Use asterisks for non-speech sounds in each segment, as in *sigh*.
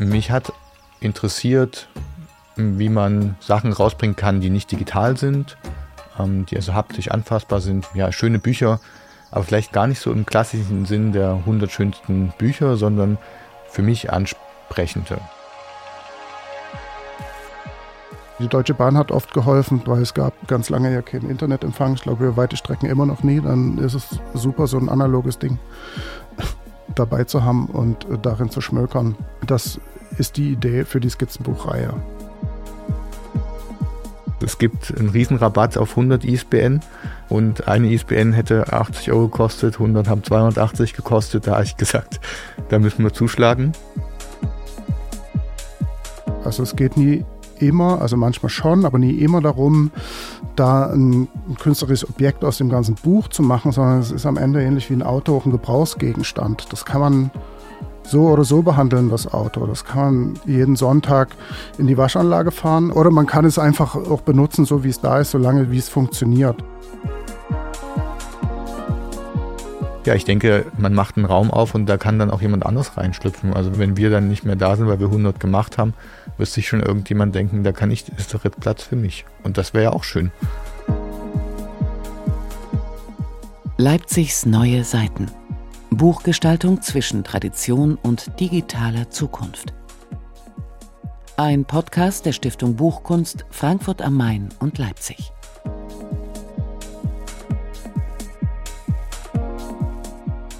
Mich hat interessiert, wie man Sachen rausbringen kann, die nicht digital sind, ähm, die also haptisch anfassbar sind. Ja, schöne Bücher, aber vielleicht gar nicht so im klassischen Sinn der 100 schönsten Bücher, sondern für mich ansprechende. Die Deutsche Bahn hat oft geholfen, weil es gab ganz lange ja keinen Internetempfang. Ich glaube, über weite Strecken immer noch nie. Dann ist es super, so ein analoges Ding *laughs* dabei zu haben und darin zu schmökern. Das ist die Idee für die Skizzenbuchreihe. Es gibt einen Riesenrabatt auf 100 ISBN und eine ISBN hätte 80 Euro gekostet, 100 haben 280 gekostet. Da habe ich gesagt, da müssen wir zuschlagen. Also es geht nie immer, also manchmal schon, aber nie immer darum, da ein, ein, künstlerisches Objekt aus dem ganzen Buch zu machen, sondern es ist am Ende ähnlich wie ein Auto auch ein Gebrauchsgegenstand. Das kann man so oder so behandeln, das Auto. Das kann man jeden Sonntag in die Waschanlage fahren oder man kann es einfach auch benutzen, so wie es da ist, solange wie es funktioniert. Ja, ich denke, man macht einen Raum auf und da kann dann auch jemand anderes reinschlüpfen. Also wenn wir dann nicht mehr da sind, weil wir 100 gemacht haben, wird sich schon irgendjemand denken, da kann ich, ist doch jetzt Platz für mich. Und das wäre ja auch schön. Leipzigs neue Seiten. Buchgestaltung zwischen Tradition und digitaler Zukunft. Ein Podcast der Stiftung Buchkunst Frankfurt am Main und Leipzig.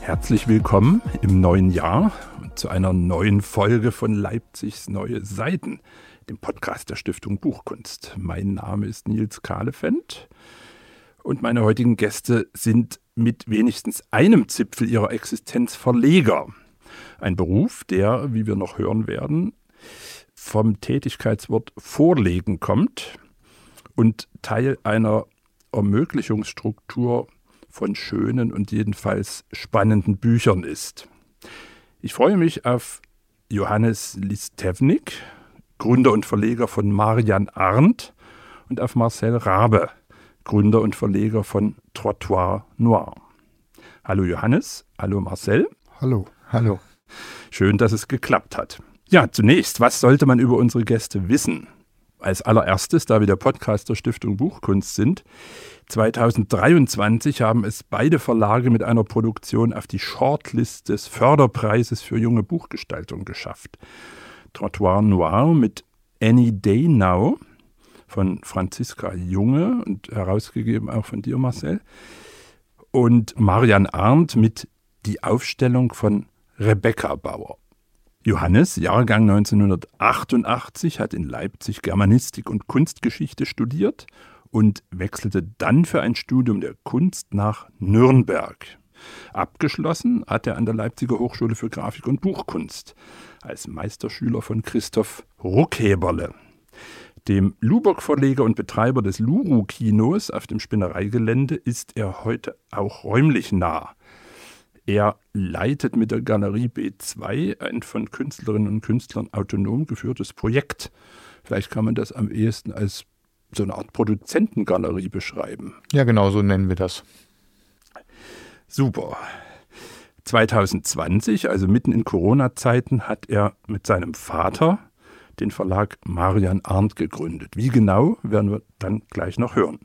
Herzlich willkommen im neuen Jahr und zu einer neuen Folge von Leipzigs Neue Seiten, dem Podcast der Stiftung Buchkunst. Mein Name ist Nils Kahlefeld und meine heutigen Gäste sind mit wenigstens einem Zipfel ihrer Existenz Verleger. Ein Beruf, der, wie wir noch hören werden, vom Tätigkeitswort vorlegen kommt und Teil einer Ermöglichungsstruktur von schönen und jedenfalls spannenden Büchern ist. Ich freue mich auf Johannes Listewnik, Gründer und Verleger von Marian Arndt und auf Marcel Rabe, Gründer und Verleger von Trottoir Noir. Hallo Johannes, hallo Marcel. Hallo. Hallo. Schön, dass es geklappt hat. Ja, zunächst, was sollte man über unsere Gäste wissen? Als allererstes, da wir der Podcast der Stiftung Buchkunst sind, 2023 haben es beide Verlage mit einer Produktion auf die Shortlist des Förderpreises für junge Buchgestaltung geschafft. Trottoir Noir mit Any Day Now von Franziska Junge und herausgegeben auch von dir, Marcel. Und Marian Arndt mit Die Aufstellung von Rebecca Bauer. Johannes, Jahrgang 1988, hat in Leipzig Germanistik und Kunstgeschichte studiert und wechselte dann für ein Studium der Kunst nach Nürnberg. Abgeschlossen hat er an der Leipziger Hochschule für Grafik und Buchkunst als Meisterschüler von Christoph Ruckheberle. Dem Lubock-Verleger und Betreiber des Luru-Kinos auf dem Spinnereigelände ist er heute auch räumlich nah. Er leitet mit der Galerie B2 ein von Künstlerinnen und Künstlern autonom geführtes Projekt. Vielleicht kann man das am ehesten als so eine Art Produzentengalerie beschreiben. Ja, genau so nennen wir das. Super. 2020, also mitten in Corona-Zeiten, hat er mit seinem Vater den Verlag Marian Arndt gegründet. Wie genau, werden wir dann gleich noch hören.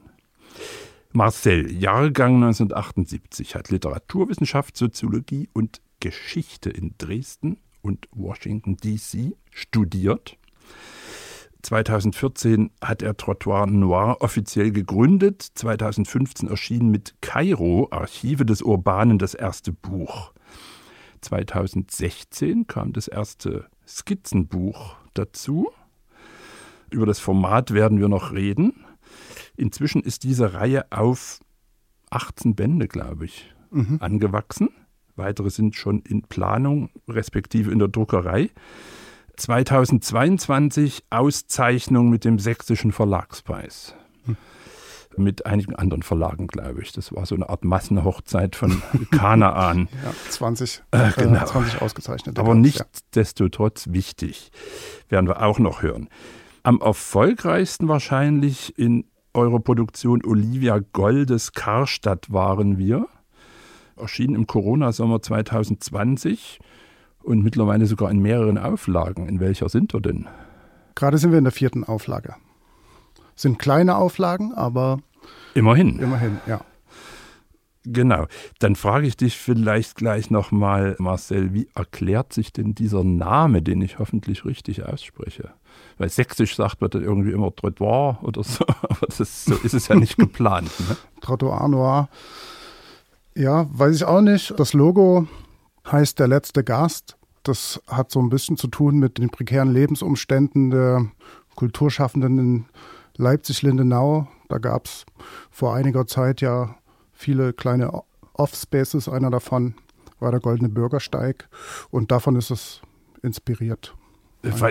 Marcel, Jahrgang 1978, hat Literaturwissenschaft, Soziologie und Geschichte in Dresden und Washington, D.C. studiert. 2014 hat er Trottoir Noir offiziell gegründet. 2015 erschien mit Kairo, Archive des Urbanen, das erste Buch. 2016 kam das erste Skizzenbuch dazu. Über das Format werden wir noch reden. Inzwischen ist diese Reihe auf 18 Bände, glaube ich, mhm. angewachsen. Weitere sind schon in Planung, respektive in der Druckerei. 2022 Auszeichnung mit dem Sächsischen Verlagspreis. Hm. Mit einigen anderen Verlagen, glaube ich. Das war so eine Art Massenhochzeit von *laughs* Kanaan. *laughs* ja, 20, äh, genau. äh, 20 ausgezeichnet. Aber nichtsdestotrotz ja. wichtig. Werden wir auch noch hören. Am erfolgreichsten wahrscheinlich in eurer Produktion Olivia Goldes Karstadt waren wir. Erschienen im Corona-Sommer 2020 und mittlerweile sogar in mehreren Auflagen. In welcher sind wir denn? Gerade sind wir in der vierten Auflage. Sind kleine Auflagen, aber immerhin. Immerhin, ja. Genau. Dann frage ich dich vielleicht gleich nochmal, Marcel, wie erklärt sich denn dieser Name, den ich hoffentlich richtig ausspreche? Weil sächsisch sagt man dann irgendwie immer Trottoir oder so, *laughs* aber das, so ist es ja nicht *laughs* geplant. Ne? Trottoir Noir. Ja, weiß ich auch nicht. Das Logo heißt Der letzte Gast. Das hat so ein bisschen zu tun mit den prekären Lebensumständen der Kulturschaffenden in Leipzig-Lindenau. Da gab es vor einiger Zeit ja viele kleine Off-Spaces. Einer davon war der Goldene Bürgersteig und davon ist es inspiriert.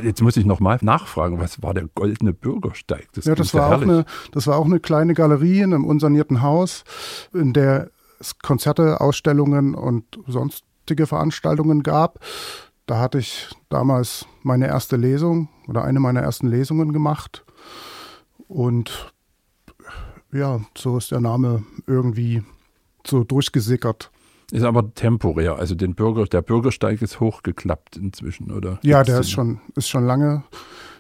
Jetzt muss ich nochmal nachfragen, was war der Goldene Bürgersteig? Das ja, das war, auch eine, das war auch eine kleine Galerie in einem unsanierten Haus, in der es Konzerte, Ausstellungen und sonstige Veranstaltungen gab. Da hatte ich damals meine erste Lesung oder eine meiner ersten Lesungen gemacht. Und ja, so ist der Name irgendwie so durchgesickert. Ist aber temporär. Also den Bürger, der Bürgersteig ist hochgeklappt inzwischen, oder? Ja, der ist schon, ist schon lange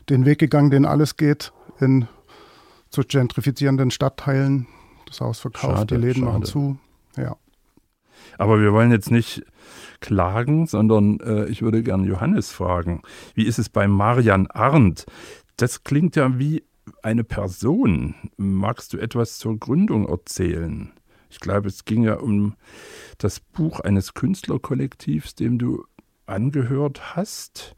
den Weg gegangen, den alles geht in zu gentrifizierenden Stadtteilen. Das Haus verkauft, schade, die Läden schade. machen zu. Ja. Aber wir wollen jetzt nicht klagen, sondern äh, ich würde gerne Johannes fragen. Wie ist es bei Marian Arndt? Das klingt ja wie eine Person. Magst du etwas zur Gründung erzählen? Ich glaube, es ging ja um das Buch eines Künstlerkollektivs, dem du angehört hast.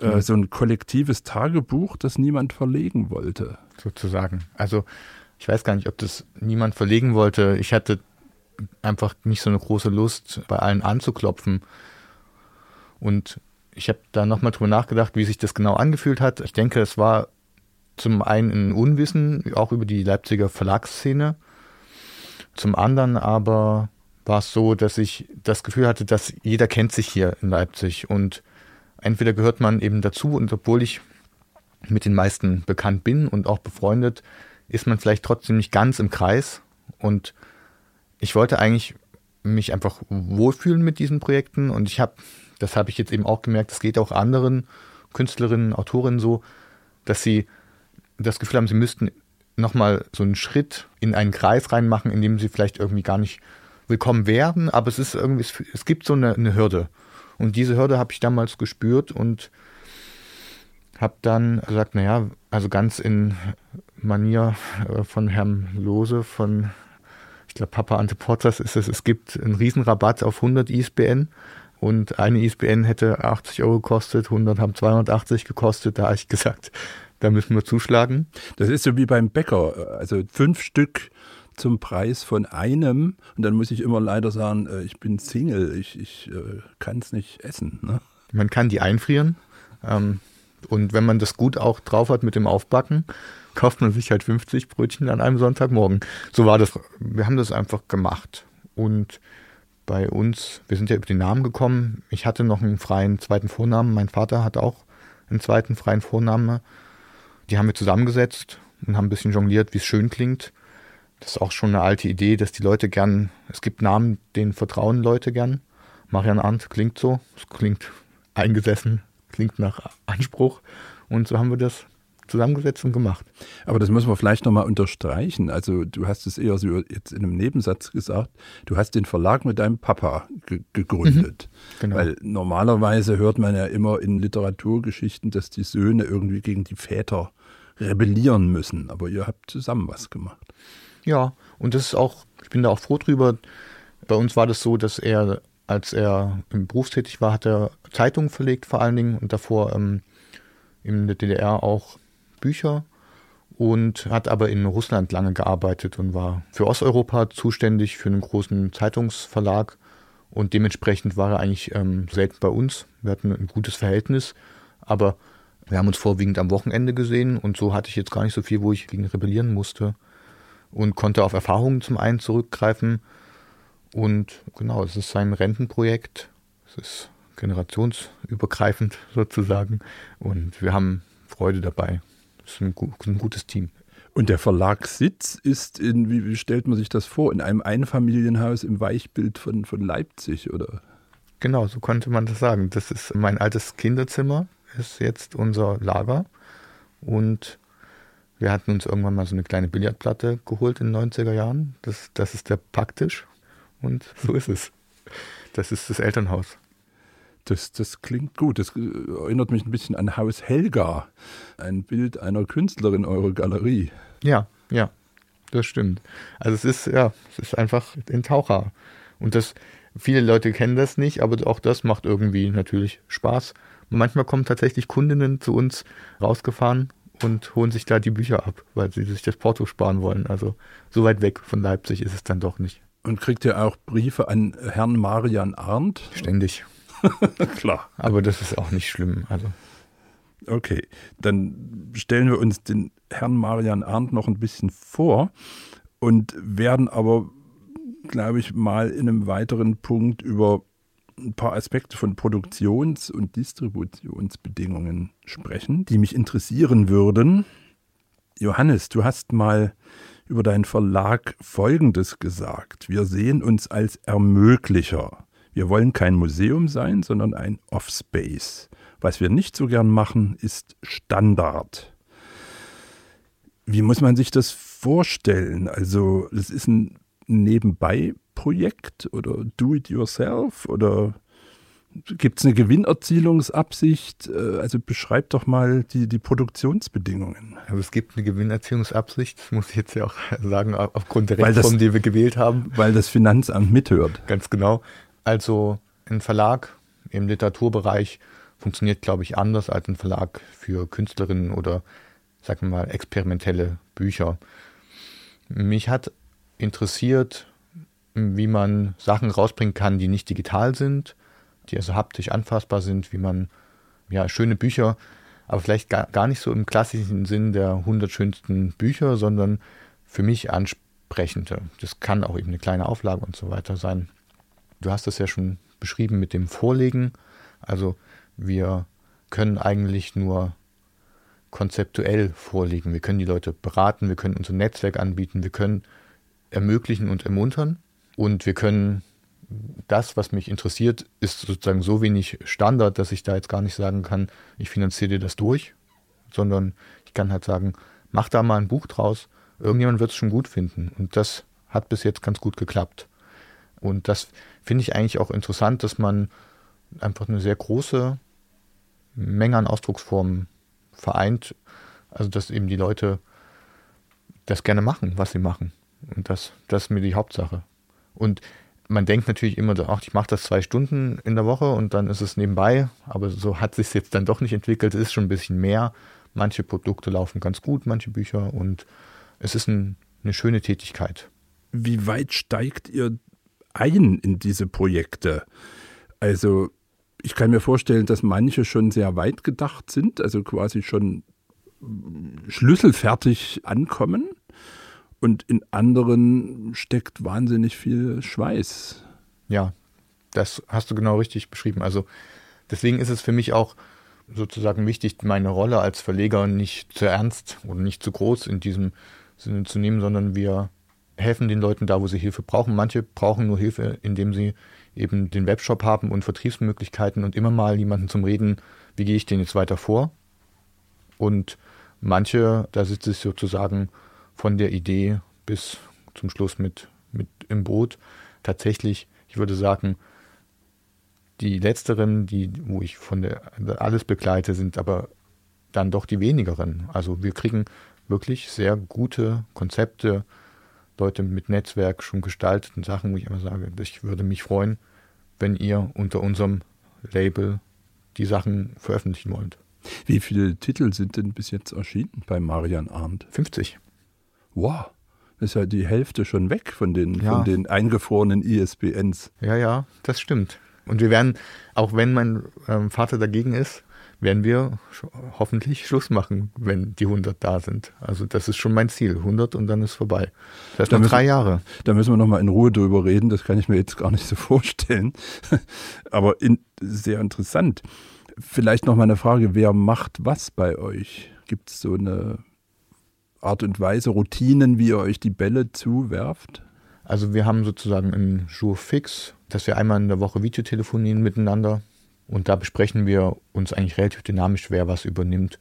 Äh, mhm. so ein kollektives Tagebuch, das niemand verlegen wollte. Sozusagen. Also ich weiß gar nicht, ob das niemand verlegen wollte. Ich hatte einfach nicht so eine große Lust, bei allen anzuklopfen. Und ich habe da nochmal drüber nachgedacht, wie sich das genau angefühlt hat. Ich denke, es war zum einen ein Unwissen, auch über die Leipziger Verlagsszene. Zum anderen aber war es so, dass ich das Gefühl hatte, dass jeder kennt sich hier in Leipzig und entweder gehört man eben dazu und obwohl ich mit den meisten bekannt bin und auch befreundet, ist man vielleicht trotzdem nicht ganz im Kreis und ich wollte eigentlich mich einfach wohlfühlen mit diesen Projekten und ich habe, das habe ich jetzt eben auch gemerkt, es geht auch anderen Künstlerinnen, Autorinnen so, dass sie das Gefühl haben, sie müssten nochmal so einen Schritt in einen Kreis reinmachen, in dem sie vielleicht irgendwie gar nicht willkommen werden, aber es ist irgendwie, es, es gibt so eine, eine, Hürde. Und diese Hürde habe ich damals gespürt und habe dann gesagt, naja, also ganz in Manier äh, von Herrn Lose, von, ich glaube, Papa Ante Portas ist es, es gibt einen Riesenrabatt auf 100 ISBN und eine ISBN hätte 80 Euro gekostet, 100 haben 280 gekostet. Da habe ich gesagt, da müssen wir zuschlagen. Das ist so wie beim Bäcker. Also fünf Stück zum Preis von einem. Und dann muss ich immer leider sagen, äh, ich bin Single, ich, ich äh, kann es nicht essen. Ne? Man kann die einfrieren. Ähm, und wenn man das gut auch drauf hat mit dem Aufbacken, *laughs* kauft man sich halt 50 Brötchen an einem Sonntagmorgen. So war das. Wir haben das einfach gemacht. Und bei uns, wir sind ja über den Namen gekommen. Ich hatte noch einen freien zweiten Vornamen. Mein Vater hat auch einen zweiten freien Vornamen. Die haben wir zusammengesetzt und haben ein bisschen jongliert, wie es schön klingt. Das ist auch schon eine alte Idee, dass die Leute gern, es gibt Namen, denen vertrauen Leute gern. Marian Arndt klingt so, es klingt eingesessen, klingt nach Anspruch. Und so haben wir das zusammengesetzt und gemacht. Aber das müssen wir vielleicht nochmal unterstreichen. Also du hast es eher so jetzt in einem Nebensatz gesagt, du hast den Verlag mit deinem Papa ge gegründet. Mhm, genau. Weil normalerweise hört man ja immer in Literaturgeschichten, dass die Söhne irgendwie gegen die Väter rebellieren müssen. Aber ihr habt zusammen was gemacht. Ja, und das ist auch, ich bin da auch froh drüber. Bei uns war das so, dass er, als er im berufstätig war, hat er Zeitungen verlegt vor allen Dingen und davor ähm, in der DDR auch Bücher und hat aber in Russland lange gearbeitet und war für Osteuropa zuständig für einen großen Zeitungsverlag und dementsprechend war er eigentlich ähm, selten bei uns. Wir hatten ein gutes Verhältnis, aber wir haben uns vorwiegend am Wochenende gesehen und so hatte ich jetzt gar nicht so viel, wo ich gegen rebellieren musste und konnte auf Erfahrungen zum einen zurückgreifen. Und genau, es ist sein Rentenprojekt. Es ist generationsübergreifend *laughs* sozusagen. Und wir haben Freude dabei. Ist ein, ein gutes Team. Und der Verlagssitz ist in, wie stellt man sich das vor, in einem Einfamilienhaus im Weichbild von, von Leipzig, oder? Genau, so konnte man das sagen. Das ist mein altes Kinderzimmer, ist jetzt unser Lager. Und wir hatten uns irgendwann mal so eine kleine Billardplatte geholt in den 90er Jahren. Das, das ist der Packtisch. Und so ist es. Das ist das Elternhaus. Das, das klingt gut. Das erinnert mich ein bisschen an Haus Helga, ein Bild einer Künstlerin eurer Galerie. Ja, ja, das stimmt. Also es ist, ja, es ist einfach ein Taucher. Und das, viele Leute kennen das nicht, aber auch das macht irgendwie natürlich Spaß. Manchmal kommen tatsächlich Kundinnen zu uns rausgefahren und holen sich da die Bücher ab, weil sie sich das Porto sparen wollen. Also so weit weg von Leipzig ist es dann doch nicht. Und kriegt ihr auch Briefe an Herrn Marian Arndt? Ständig. *laughs* Klar. Aber das ist auch nicht schlimm. Also. Okay, dann stellen wir uns den Herrn Marian Arndt noch ein bisschen vor und werden aber, glaube ich, mal in einem weiteren Punkt über ein paar Aspekte von Produktions- und Distributionsbedingungen sprechen, die mich interessieren würden. Johannes, du hast mal über deinen Verlag Folgendes gesagt. Wir sehen uns als Ermöglicher. Wir wollen kein Museum sein, sondern ein Offspace. Was wir nicht so gern machen, ist Standard. Wie muss man sich das vorstellen? Also, das ist ein Nebenbei-Projekt oder Do-it-yourself oder gibt es eine Gewinnerzielungsabsicht? Äh, also beschreib doch mal die, die Produktionsbedingungen. Also es gibt eine Gewinnerzielungsabsicht, das muss ich jetzt ja auch *laughs* sagen, aufgrund der Rechtsform, die wir gewählt haben. Weil das Finanzamt mithört. Ganz genau. Also ein Verlag im Literaturbereich funktioniert, glaube ich, anders als ein Verlag für Künstlerinnen oder, sagen wir mal, experimentelle Bücher. Mich hat interessiert, wie man Sachen rausbringen kann, die nicht digital sind, die also haptisch anfassbar sind, wie man ja schöne Bücher, aber vielleicht gar, gar nicht so im klassischen Sinn der 100 schönsten Bücher, sondern für mich ansprechende. Das kann auch eben eine kleine Auflage und so weiter sein. Du hast es ja schon beschrieben mit dem Vorlegen. Also wir können eigentlich nur konzeptuell vorlegen. Wir können die Leute beraten, wir können unser Netzwerk anbieten, wir können ermöglichen und ermuntern und wir können das, was mich interessiert, ist sozusagen so wenig Standard, dass ich da jetzt gar nicht sagen kann, ich finanziere dir das durch, sondern ich kann halt sagen, mach da mal ein Buch draus, irgendjemand wird es schon gut finden und das hat bis jetzt ganz gut geklappt. Und das finde ich eigentlich auch interessant, dass man einfach eine sehr große Menge an Ausdrucksformen vereint. Also dass eben die Leute das gerne machen, was sie machen. Und das, das ist mir die Hauptsache. Und man denkt natürlich immer, ach, ich mache das zwei Stunden in der Woche und dann ist es nebenbei. Aber so hat sich jetzt dann doch nicht entwickelt. Es ist schon ein bisschen mehr. Manche Produkte laufen ganz gut, manche Bücher. Und es ist ein, eine schöne Tätigkeit. Wie weit steigt ihr ein in diese Projekte. Also ich kann mir vorstellen, dass manche schon sehr weit gedacht sind, also quasi schon schlüsselfertig ankommen und in anderen steckt wahnsinnig viel Schweiß. Ja, das hast du genau richtig beschrieben. Also deswegen ist es für mich auch sozusagen wichtig, meine Rolle als Verleger nicht zu ernst oder nicht zu groß in diesem Sinne zu nehmen, sondern wir helfen den Leuten da, wo sie Hilfe brauchen. Manche brauchen nur Hilfe, indem sie eben den Webshop haben und Vertriebsmöglichkeiten und immer mal jemanden zum Reden, wie gehe ich den jetzt weiter vor? Und manche, da sitze ich sozusagen von der Idee bis zum Schluss mit, mit im Boot. Tatsächlich, ich würde sagen, die letzteren, die, wo ich von der alles begleite, sind aber dann doch die wenigeren. Also wir kriegen wirklich sehr gute Konzepte, Leute mit Netzwerk schon gestalteten Sachen, wo ich immer sage, ich würde mich freuen, wenn ihr unter unserem Label die Sachen veröffentlichen wollt. Wie viele Titel sind denn bis jetzt erschienen bei Marian Arndt? 50. Wow, das ist ja die Hälfte schon weg von den, ja. von den eingefrorenen ISBNs. Ja, ja, das stimmt. Und wir werden, auch wenn mein ähm, Vater dagegen ist, werden wir hoffentlich Schluss machen, wenn die 100 da sind. Also das ist schon mein Ziel, 100 und dann ist vorbei. Das ist da noch drei Jahre. Da müssen wir noch mal in Ruhe drüber reden, das kann ich mir jetzt gar nicht so *laughs* vorstellen. Aber in, sehr interessant. Vielleicht noch mal eine Frage, wer macht was bei euch? Gibt es so eine Art und Weise, Routinen, wie ihr euch die Bälle zuwerft? Also wir haben sozusagen einen Jour fix, dass wir einmal in der Woche Videotelefonieren miteinander und da besprechen wir uns eigentlich relativ dynamisch, wer was übernimmt.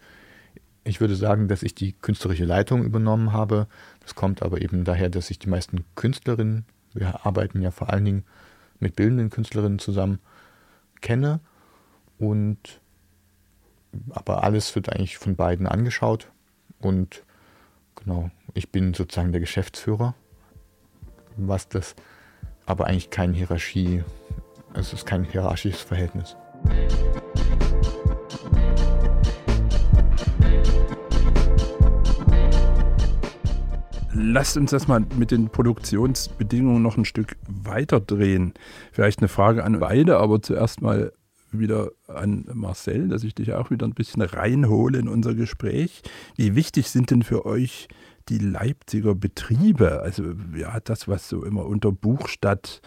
Ich würde sagen, dass ich die künstlerische Leitung übernommen habe. Das kommt aber eben daher, dass ich die meisten Künstlerinnen, wir arbeiten ja vor allen Dingen mit bildenden Künstlerinnen zusammen, kenne. Und aber alles wird eigentlich von beiden angeschaut. Und genau, ich bin sozusagen der Geschäftsführer, was das aber eigentlich keine Hierarchie, es ist kein hierarchisches Verhältnis. Lasst uns das mal mit den Produktionsbedingungen noch ein Stück weiter drehen. Vielleicht eine Frage an beide, aber zuerst mal wieder an Marcel, dass ich dich auch wieder ein bisschen reinhole in unser Gespräch. Wie wichtig sind denn für euch die Leipziger Betriebe? Also ja, das, was so immer unter Buchstadt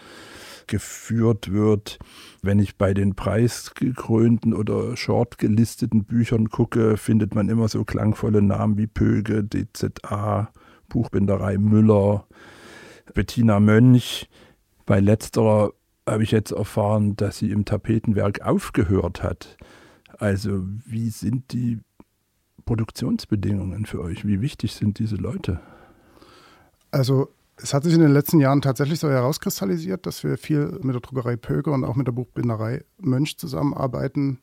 geführt wird. Wenn ich bei den preisgekrönten oder shortgelisteten Büchern gucke, findet man immer so klangvolle Namen wie Pöge, DZA, Buchbinderei Müller, Bettina Mönch. Bei letzterer habe ich jetzt erfahren, dass sie im Tapetenwerk aufgehört hat. Also wie sind die Produktionsbedingungen für euch? Wie wichtig sind diese Leute? Also es hat sich in den letzten Jahren tatsächlich so herauskristallisiert, dass wir viel mit der Druckerei Pöger und auch mit der Buchbinderei Mönch zusammenarbeiten.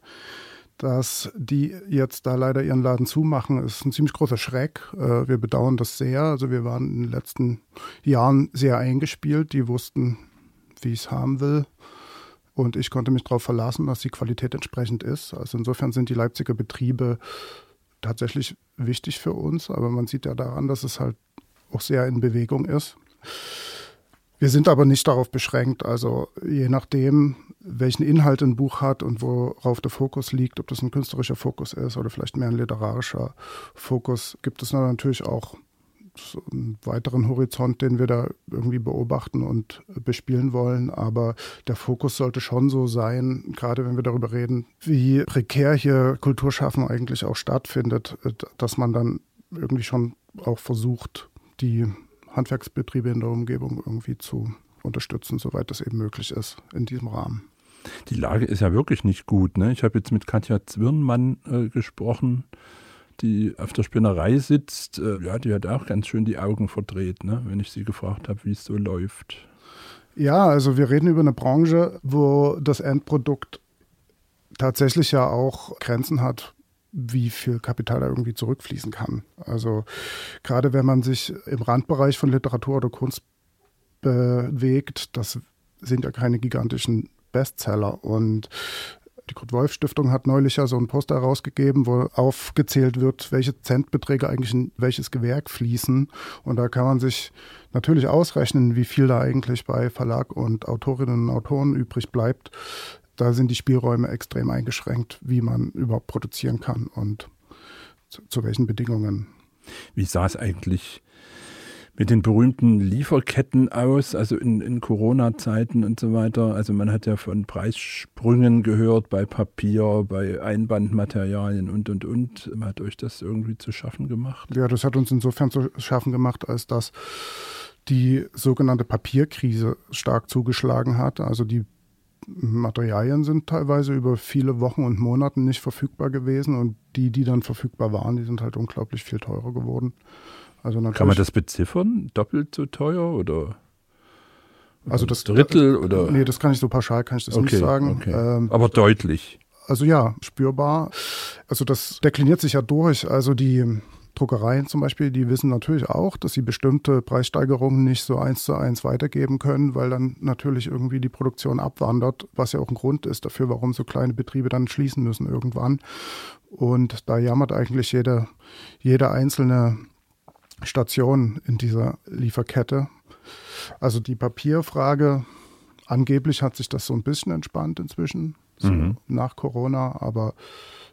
Dass die jetzt da leider ihren Laden zumachen, ist ein ziemlich großer Schreck. Äh, wir bedauern das sehr. Also wir waren in den letzten Jahren sehr eingespielt. Die wussten, wie ich es haben will. Und ich konnte mich darauf verlassen, dass die Qualität entsprechend ist. Also insofern sind die Leipziger Betriebe tatsächlich wichtig für uns. Aber man sieht ja daran, dass es halt auch sehr in Bewegung ist. Wir sind aber nicht darauf beschränkt. Also je nachdem, welchen Inhalt ein Buch hat und worauf der Fokus liegt, ob das ein künstlerischer Fokus ist oder vielleicht mehr ein literarischer Fokus, gibt es natürlich auch einen weiteren Horizont, den wir da irgendwie beobachten und bespielen wollen. Aber der Fokus sollte schon so sein, gerade wenn wir darüber reden, wie prekär hier Kulturschaffen eigentlich auch stattfindet, dass man dann irgendwie schon auch versucht, die Handwerksbetriebe in der Umgebung irgendwie zu unterstützen, soweit das eben möglich ist in diesem Rahmen. Die Lage ist ja wirklich nicht gut. Ne? Ich habe jetzt mit Katja Zwirnmann äh, gesprochen, die auf der Spinnerei sitzt. Äh, ja, die hat auch ganz schön die Augen verdreht, ne? wenn ich sie gefragt habe, wie es so läuft. Ja, also wir reden über eine Branche, wo das Endprodukt tatsächlich ja auch Grenzen hat, wie viel Kapital da irgendwie zurückfließen kann. Also gerade wenn man sich im Randbereich von Literatur oder Kunst bewegt, das sind ja keine gigantischen Bestseller. Und die Kurt-Wolf-Stiftung hat neulich ja so ein Poster herausgegeben, wo aufgezählt wird, welche Centbeträge eigentlich in welches Gewerk fließen. Und da kann man sich natürlich ausrechnen, wie viel da eigentlich bei Verlag und Autorinnen und Autoren übrig bleibt da sind die Spielräume extrem eingeschränkt, wie man überhaupt produzieren kann und zu, zu welchen Bedingungen. Wie sah es eigentlich mit den berühmten Lieferketten aus, also in, in Corona-Zeiten und so weiter. Also man hat ja von Preissprüngen gehört bei Papier, bei Einbandmaterialien und, und, und. Hat euch das irgendwie zu schaffen gemacht? Ja, das hat uns insofern zu schaffen gemacht, als dass die sogenannte Papierkrise stark zugeschlagen hat. Also die Materialien sind teilweise über viele Wochen und Monate nicht verfügbar gewesen und die, die dann verfügbar waren, die sind halt unglaublich viel teurer geworden. Also Kann man das beziffern? Doppelt so teuer oder? Also das Drittel oder? Nee, das kann ich so pauschal, kann ich das okay, nicht sagen. Okay. Ähm, Aber deutlich. Also ja, spürbar. Also das dekliniert sich ja durch. Also die Druckereien zum Beispiel, die wissen natürlich auch, dass sie bestimmte Preissteigerungen nicht so eins zu eins weitergeben können, weil dann natürlich irgendwie die Produktion abwandert, was ja auch ein Grund ist dafür, warum so kleine Betriebe dann schließen müssen irgendwann. Und da jammert eigentlich jede, jede einzelne Station in dieser Lieferkette. Also die Papierfrage, angeblich hat sich das so ein bisschen entspannt inzwischen, so mhm. nach Corona, aber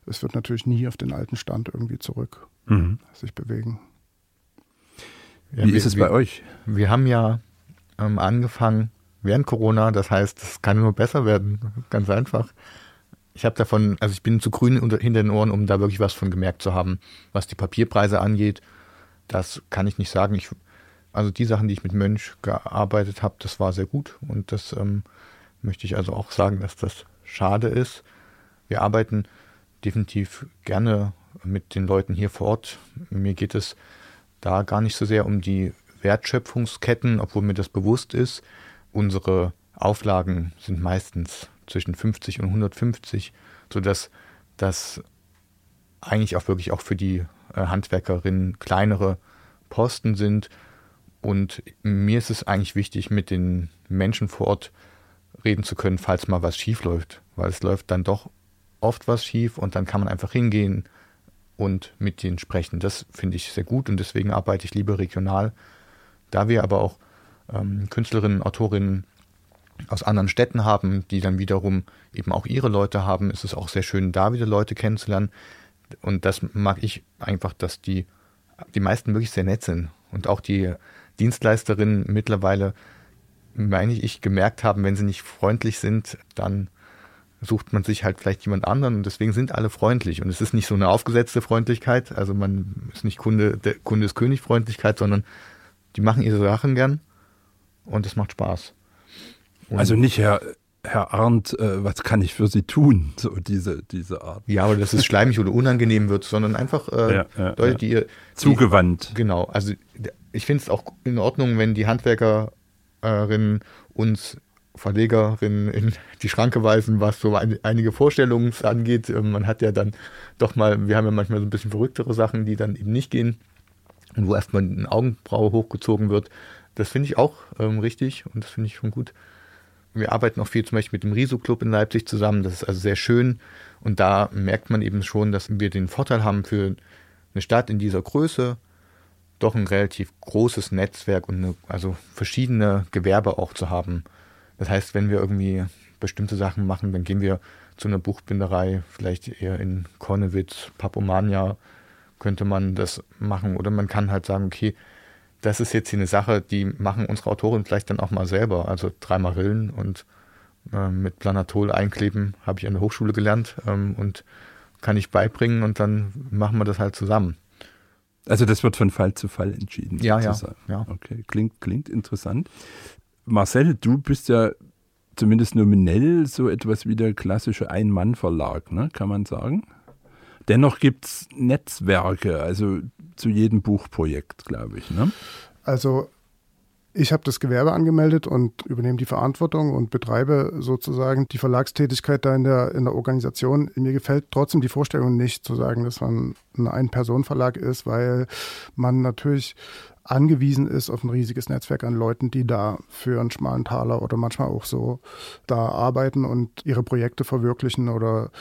es wird natürlich nie auf den alten Stand irgendwie zurück mhm. sich bewegen. Ja, Wie wir, ist es bei wir, euch? Wir haben ja ähm, angefangen während Corona, das heißt, es kann nur besser werden, *laughs* ganz einfach. Ich habe davon, also ich bin zu grün unter, hinter den Ohren, um da wirklich was von gemerkt zu haben, was die Papierpreise angeht. Das kann ich nicht sagen. Ich Also die Sachen, die ich mit Mönch gearbeitet habe, das war sehr gut und das ähm, möchte ich also auch sagen, dass das schade ist. Wir arbeiten definitiv gerne mit den Leuten hier vor Ort. Mir geht es da gar nicht so sehr um die Wertschöpfungsketten, obwohl mir das bewusst ist. Unsere Auflagen sind meistens zwischen 50 und 150, sodass das eigentlich auch wirklich auch für die äh, Handwerkerinnen kleinere Posten sind. Und mir ist es eigentlich wichtig, mit den Menschen vor Ort reden zu können, falls mal was schief läuft. Weil es läuft dann doch oft was schief und dann kann man einfach hingehen und mit denen sprechen. Das finde ich sehr gut und deswegen arbeite ich lieber regional. Da wir aber auch ähm, Künstlerinnen, Autorinnen aus anderen Städten haben, die dann wiederum eben auch ihre Leute haben, ist es auch sehr schön, da wieder Leute kennenzulernen. Und das mag ich einfach, dass die, die meisten wirklich sehr nett sind. Und auch die Dienstleisterinnen mittlerweile, meine ich, gemerkt haben, wenn sie nicht freundlich sind, dann sucht man sich halt vielleicht jemand anderen und deswegen sind alle freundlich. Und es ist nicht so eine aufgesetzte Freundlichkeit, also man ist nicht Kunde, der Kunde ist König Freundlichkeit, sondern die machen ihre Sachen gern und es macht Spaß. Und also nicht Herr, Herr Arndt, äh, was kann ich für Sie tun? *laughs* So diese, diese Art. Ja, aber dass es schleimig oder unangenehm wird, sondern einfach äh, ja, ja, Leute, die ihr. Zugewandt. Die, genau. Also ich finde es auch in Ordnung, wenn die Handwerkerinnen uns Verlegerinnen in die Schranke weisen, was so ein, einige Vorstellungen angeht. Ähm, man hat ja dann doch mal, wir haben ja manchmal so ein bisschen verrücktere Sachen, die dann eben nicht gehen und wo erstmal eine Augenbraue hochgezogen wird. Das finde ich auch ähm, richtig und das finde ich schon gut. Wir arbeiten auch viel zum Beispiel mit dem Riso-Club in Leipzig zusammen. Das ist also sehr schön. Und da merkt man eben schon, dass wir den Vorteil haben für eine Stadt in dieser Größe, doch ein relativ großes Netzwerk und eine, also verschiedene Gewerbe auch zu haben. Das heißt, wenn wir irgendwie bestimmte Sachen machen, dann gehen wir zu einer Buchbinderei, vielleicht eher in Kornewitz, Papomania könnte man das machen. Oder man kann halt sagen, okay, das ist jetzt hier eine Sache, die machen unsere Autoren vielleicht dann auch mal selber. Also dreimal Rillen und äh, mit Planatol einkleben habe ich an der Hochschule gelernt ähm, und kann ich beibringen und dann machen wir das halt zusammen. Also das wird von Fall zu Fall entschieden. Ja, ja, ja. Okay, klingt, klingt interessant. Marcel, du bist ja zumindest nominell so etwas wie der klassische Ein-Mann-Verlag, ne? kann man sagen. Dennoch gibt es Netzwerke, also zu jedem Buchprojekt, glaube ich. Ne? Also ich habe das Gewerbe angemeldet und übernehme die Verantwortung und betreibe sozusagen die Verlagstätigkeit da in der, in der Organisation. Mir gefällt trotzdem die Vorstellung nicht zu sagen, dass man ein Ein-Personen-Verlag ist, weil man natürlich angewiesen ist auf ein riesiges Netzwerk an Leuten, die da für einen schmalen Taler oder manchmal auch so da arbeiten und ihre Projekte verwirklichen oder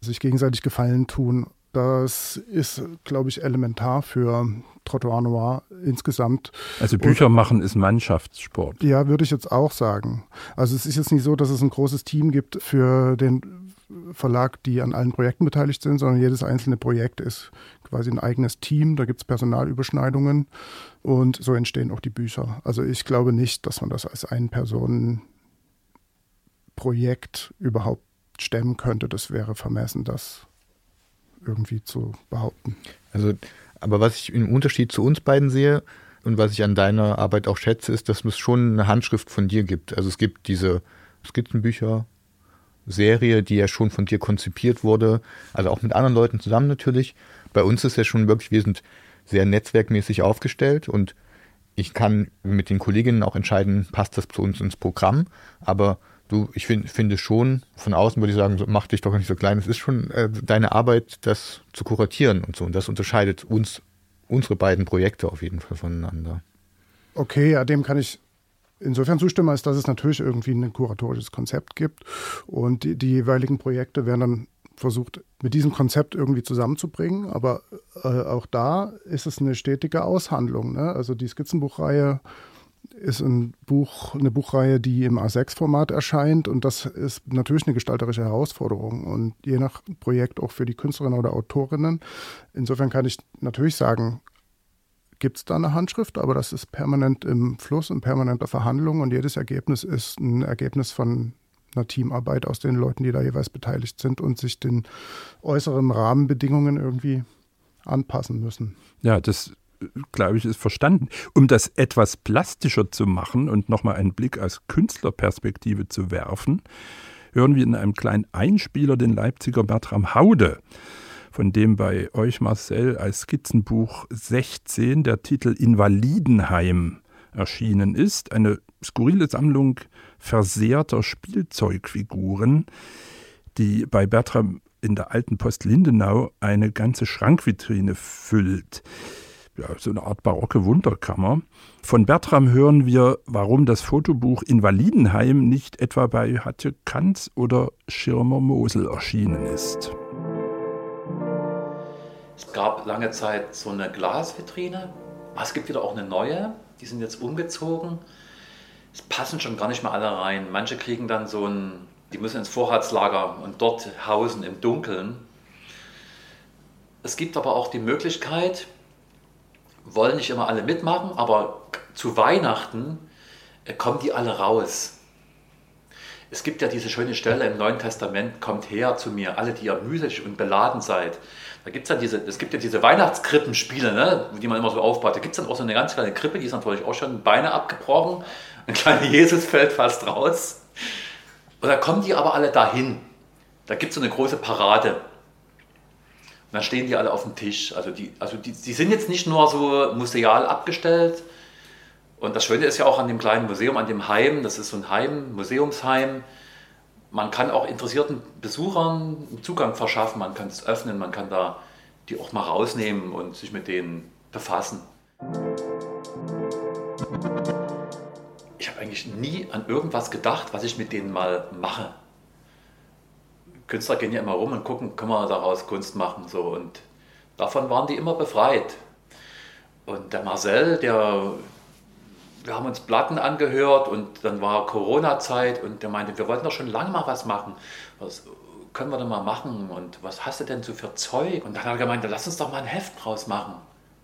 sich gegenseitig Gefallen tun. Das ist, glaube ich, elementar für Trottoir Noir insgesamt. Also Bücher machen ist Mannschaftssport. Ja, würde ich jetzt auch sagen. Also es ist jetzt nicht so, dass es ein großes Team gibt für den Verlag, die an allen Projekten beteiligt sind, sondern jedes einzelne Projekt ist quasi ein eigenes Team. Da gibt es Personalüberschneidungen und so entstehen auch die Bücher. Also ich glaube nicht, dass man das als Ein-Personen-Projekt überhaupt stemmen könnte. Das wäre vermessen, das irgendwie zu behaupten. Also, aber was ich im Unterschied zu uns beiden sehe und was ich an deiner Arbeit auch schätze, ist, dass es schon eine Handschrift von dir gibt. Also es gibt diese Skizzenbücher, Serie, die ja schon von dir konzipiert wurde, also auch mit anderen Leuten zusammen natürlich. Bei uns ist ja schon wirklich, wir sind sehr netzwerkmäßig aufgestellt und ich kann mit den Kolleginnen auch entscheiden, passt das zu uns ins Programm, aber du, ich find, finde schon, von außen würde ich sagen, so, mach dich doch nicht so klein, es ist schon äh, deine Arbeit, das zu kuratieren und so und das unterscheidet uns, unsere beiden Projekte auf jeden Fall voneinander. Okay, ja, dem kann ich insofern zustimmen, als dass es natürlich irgendwie ein kuratorisches Konzept gibt und die, die jeweiligen Projekte werden dann versucht, mit diesem Konzept irgendwie zusammenzubringen. Aber äh, auch da ist es eine stetige Aushandlung. Ne? Also die Skizzenbuchreihe ist ein Buch, eine Buchreihe, die im A6-Format erscheint und das ist natürlich eine gestalterische Herausforderung und je nach Projekt auch für die Künstlerinnen oder Autorinnen. Insofern kann ich natürlich sagen, gibt es da eine Handschrift, aber das ist permanent im Fluss und permanenter Verhandlung und jedes Ergebnis ist ein Ergebnis von einer Teamarbeit aus den Leuten, die da jeweils beteiligt sind und sich den äußeren Rahmenbedingungen irgendwie anpassen müssen. Ja, das glaube ich, ist verstanden. Um das etwas plastischer zu machen und nochmal einen Blick aus Künstlerperspektive zu werfen, hören wir in einem kleinen Einspieler den Leipziger Bertram Haude, von dem bei euch Marcel als Skizzenbuch 16 der Titel Invalidenheim erschienen ist. Eine skurrile Sammlung versehrter Spielzeugfiguren, die bei Bertram in der alten Post Lindenau eine ganze Schrankvitrine füllt. Ja, so eine Art barocke Wunderkammer. Von Bertram hören wir, warum das Fotobuch Invalidenheim nicht etwa bei Hatje Kanz oder Schirmer Mosel erschienen ist. Es gab lange Zeit so eine Glasvitrine. Es gibt wieder auch eine neue. Die sind jetzt umgezogen. Es passen schon gar nicht mehr alle rein. Manche kriegen dann so ein die müssen ins Vorratslager und dort hausen im Dunkeln. Es gibt aber auch die Möglichkeit, wollen nicht immer alle mitmachen, aber zu Weihnachten äh, kommen die alle raus. Es gibt ja diese schöne Stelle im Neuen Testament, kommt her zu mir, alle, die ihr mühselig und beladen seid. Da gibt's dann diese, es gibt ja diese Weihnachtskrippenspiele, ne, die man immer so aufbaut. Da gibt es dann auch so eine ganz kleine Krippe, die ist natürlich auch schon Beine abgebrochen. Ein kleiner Jesus fällt fast raus. Und da kommen die aber alle dahin. Da gibt es so eine große Parade. Und dann stehen die alle auf dem Tisch. Also die, also die, die sind jetzt nicht nur so museal abgestellt. Und das Schöne ist ja auch an dem kleinen Museum, an dem Heim, das ist so ein Heim, Museumsheim. Man kann auch interessierten Besuchern Zugang verschaffen, man kann es öffnen, man kann da die auch mal rausnehmen und sich mit denen befassen ich habe eigentlich nie an irgendwas gedacht, was ich mit denen mal mache. Künstler gehen ja immer rum und gucken, können wir daraus Kunst machen. So. Und davon waren die immer befreit. Und der Marcel, der, wir haben uns Platten angehört und dann war Corona-Zeit und der meinte, wir wollten doch schon lange mal was machen. Was können wir denn mal machen? Und was hast du denn so für Zeug? Und dann hat er gemeint, lass uns doch mal ein Heft draus machen.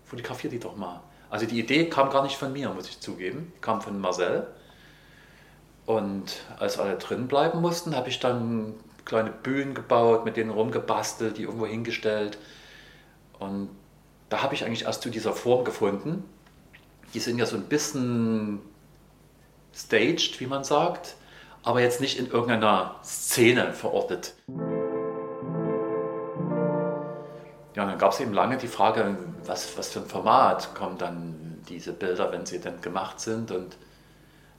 Fotografier die doch mal. Also die Idee kam gar nicht von mir, muss ich zugeben, kam von Marcel. Und als alle drin bleiben mussten, habe ich dann kleine Bühnen gebaut, mit denen rumgebastelt, die irgendwo hingestellt. Und da habe ich eigentlich erst zu dieser Form gefunden. Die sind ja so ein bisschen staged, wie man sagt, aber jetzt nicht in irgendeiner Szene verortet. Ja, dann gab es eben lange die Frage, was, was für ein Format kommen dann diese Bilder, wenn sie denn gemacht sind. Und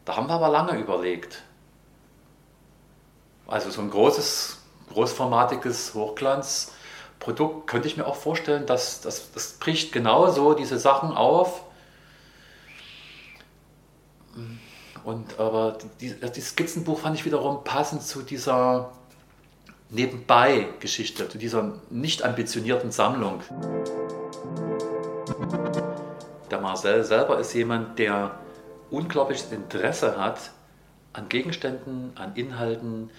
da haben wir aber lange überlegt. Also so ein großes, großformatiges Hochglanzprodukt könnte ich mir auch vorstellen, dass das, das bricht genauso diese Sachen auf. Und aber die, die Skizzenbuch fand ich wiederum passend zu dieser Nebenbei-Geschichte, zu dieser nicht ambitionierten Sammlung. Der Marcel selber ist jemand, der unglaubliches Interesse hat an Gegenständen, an Inhalten,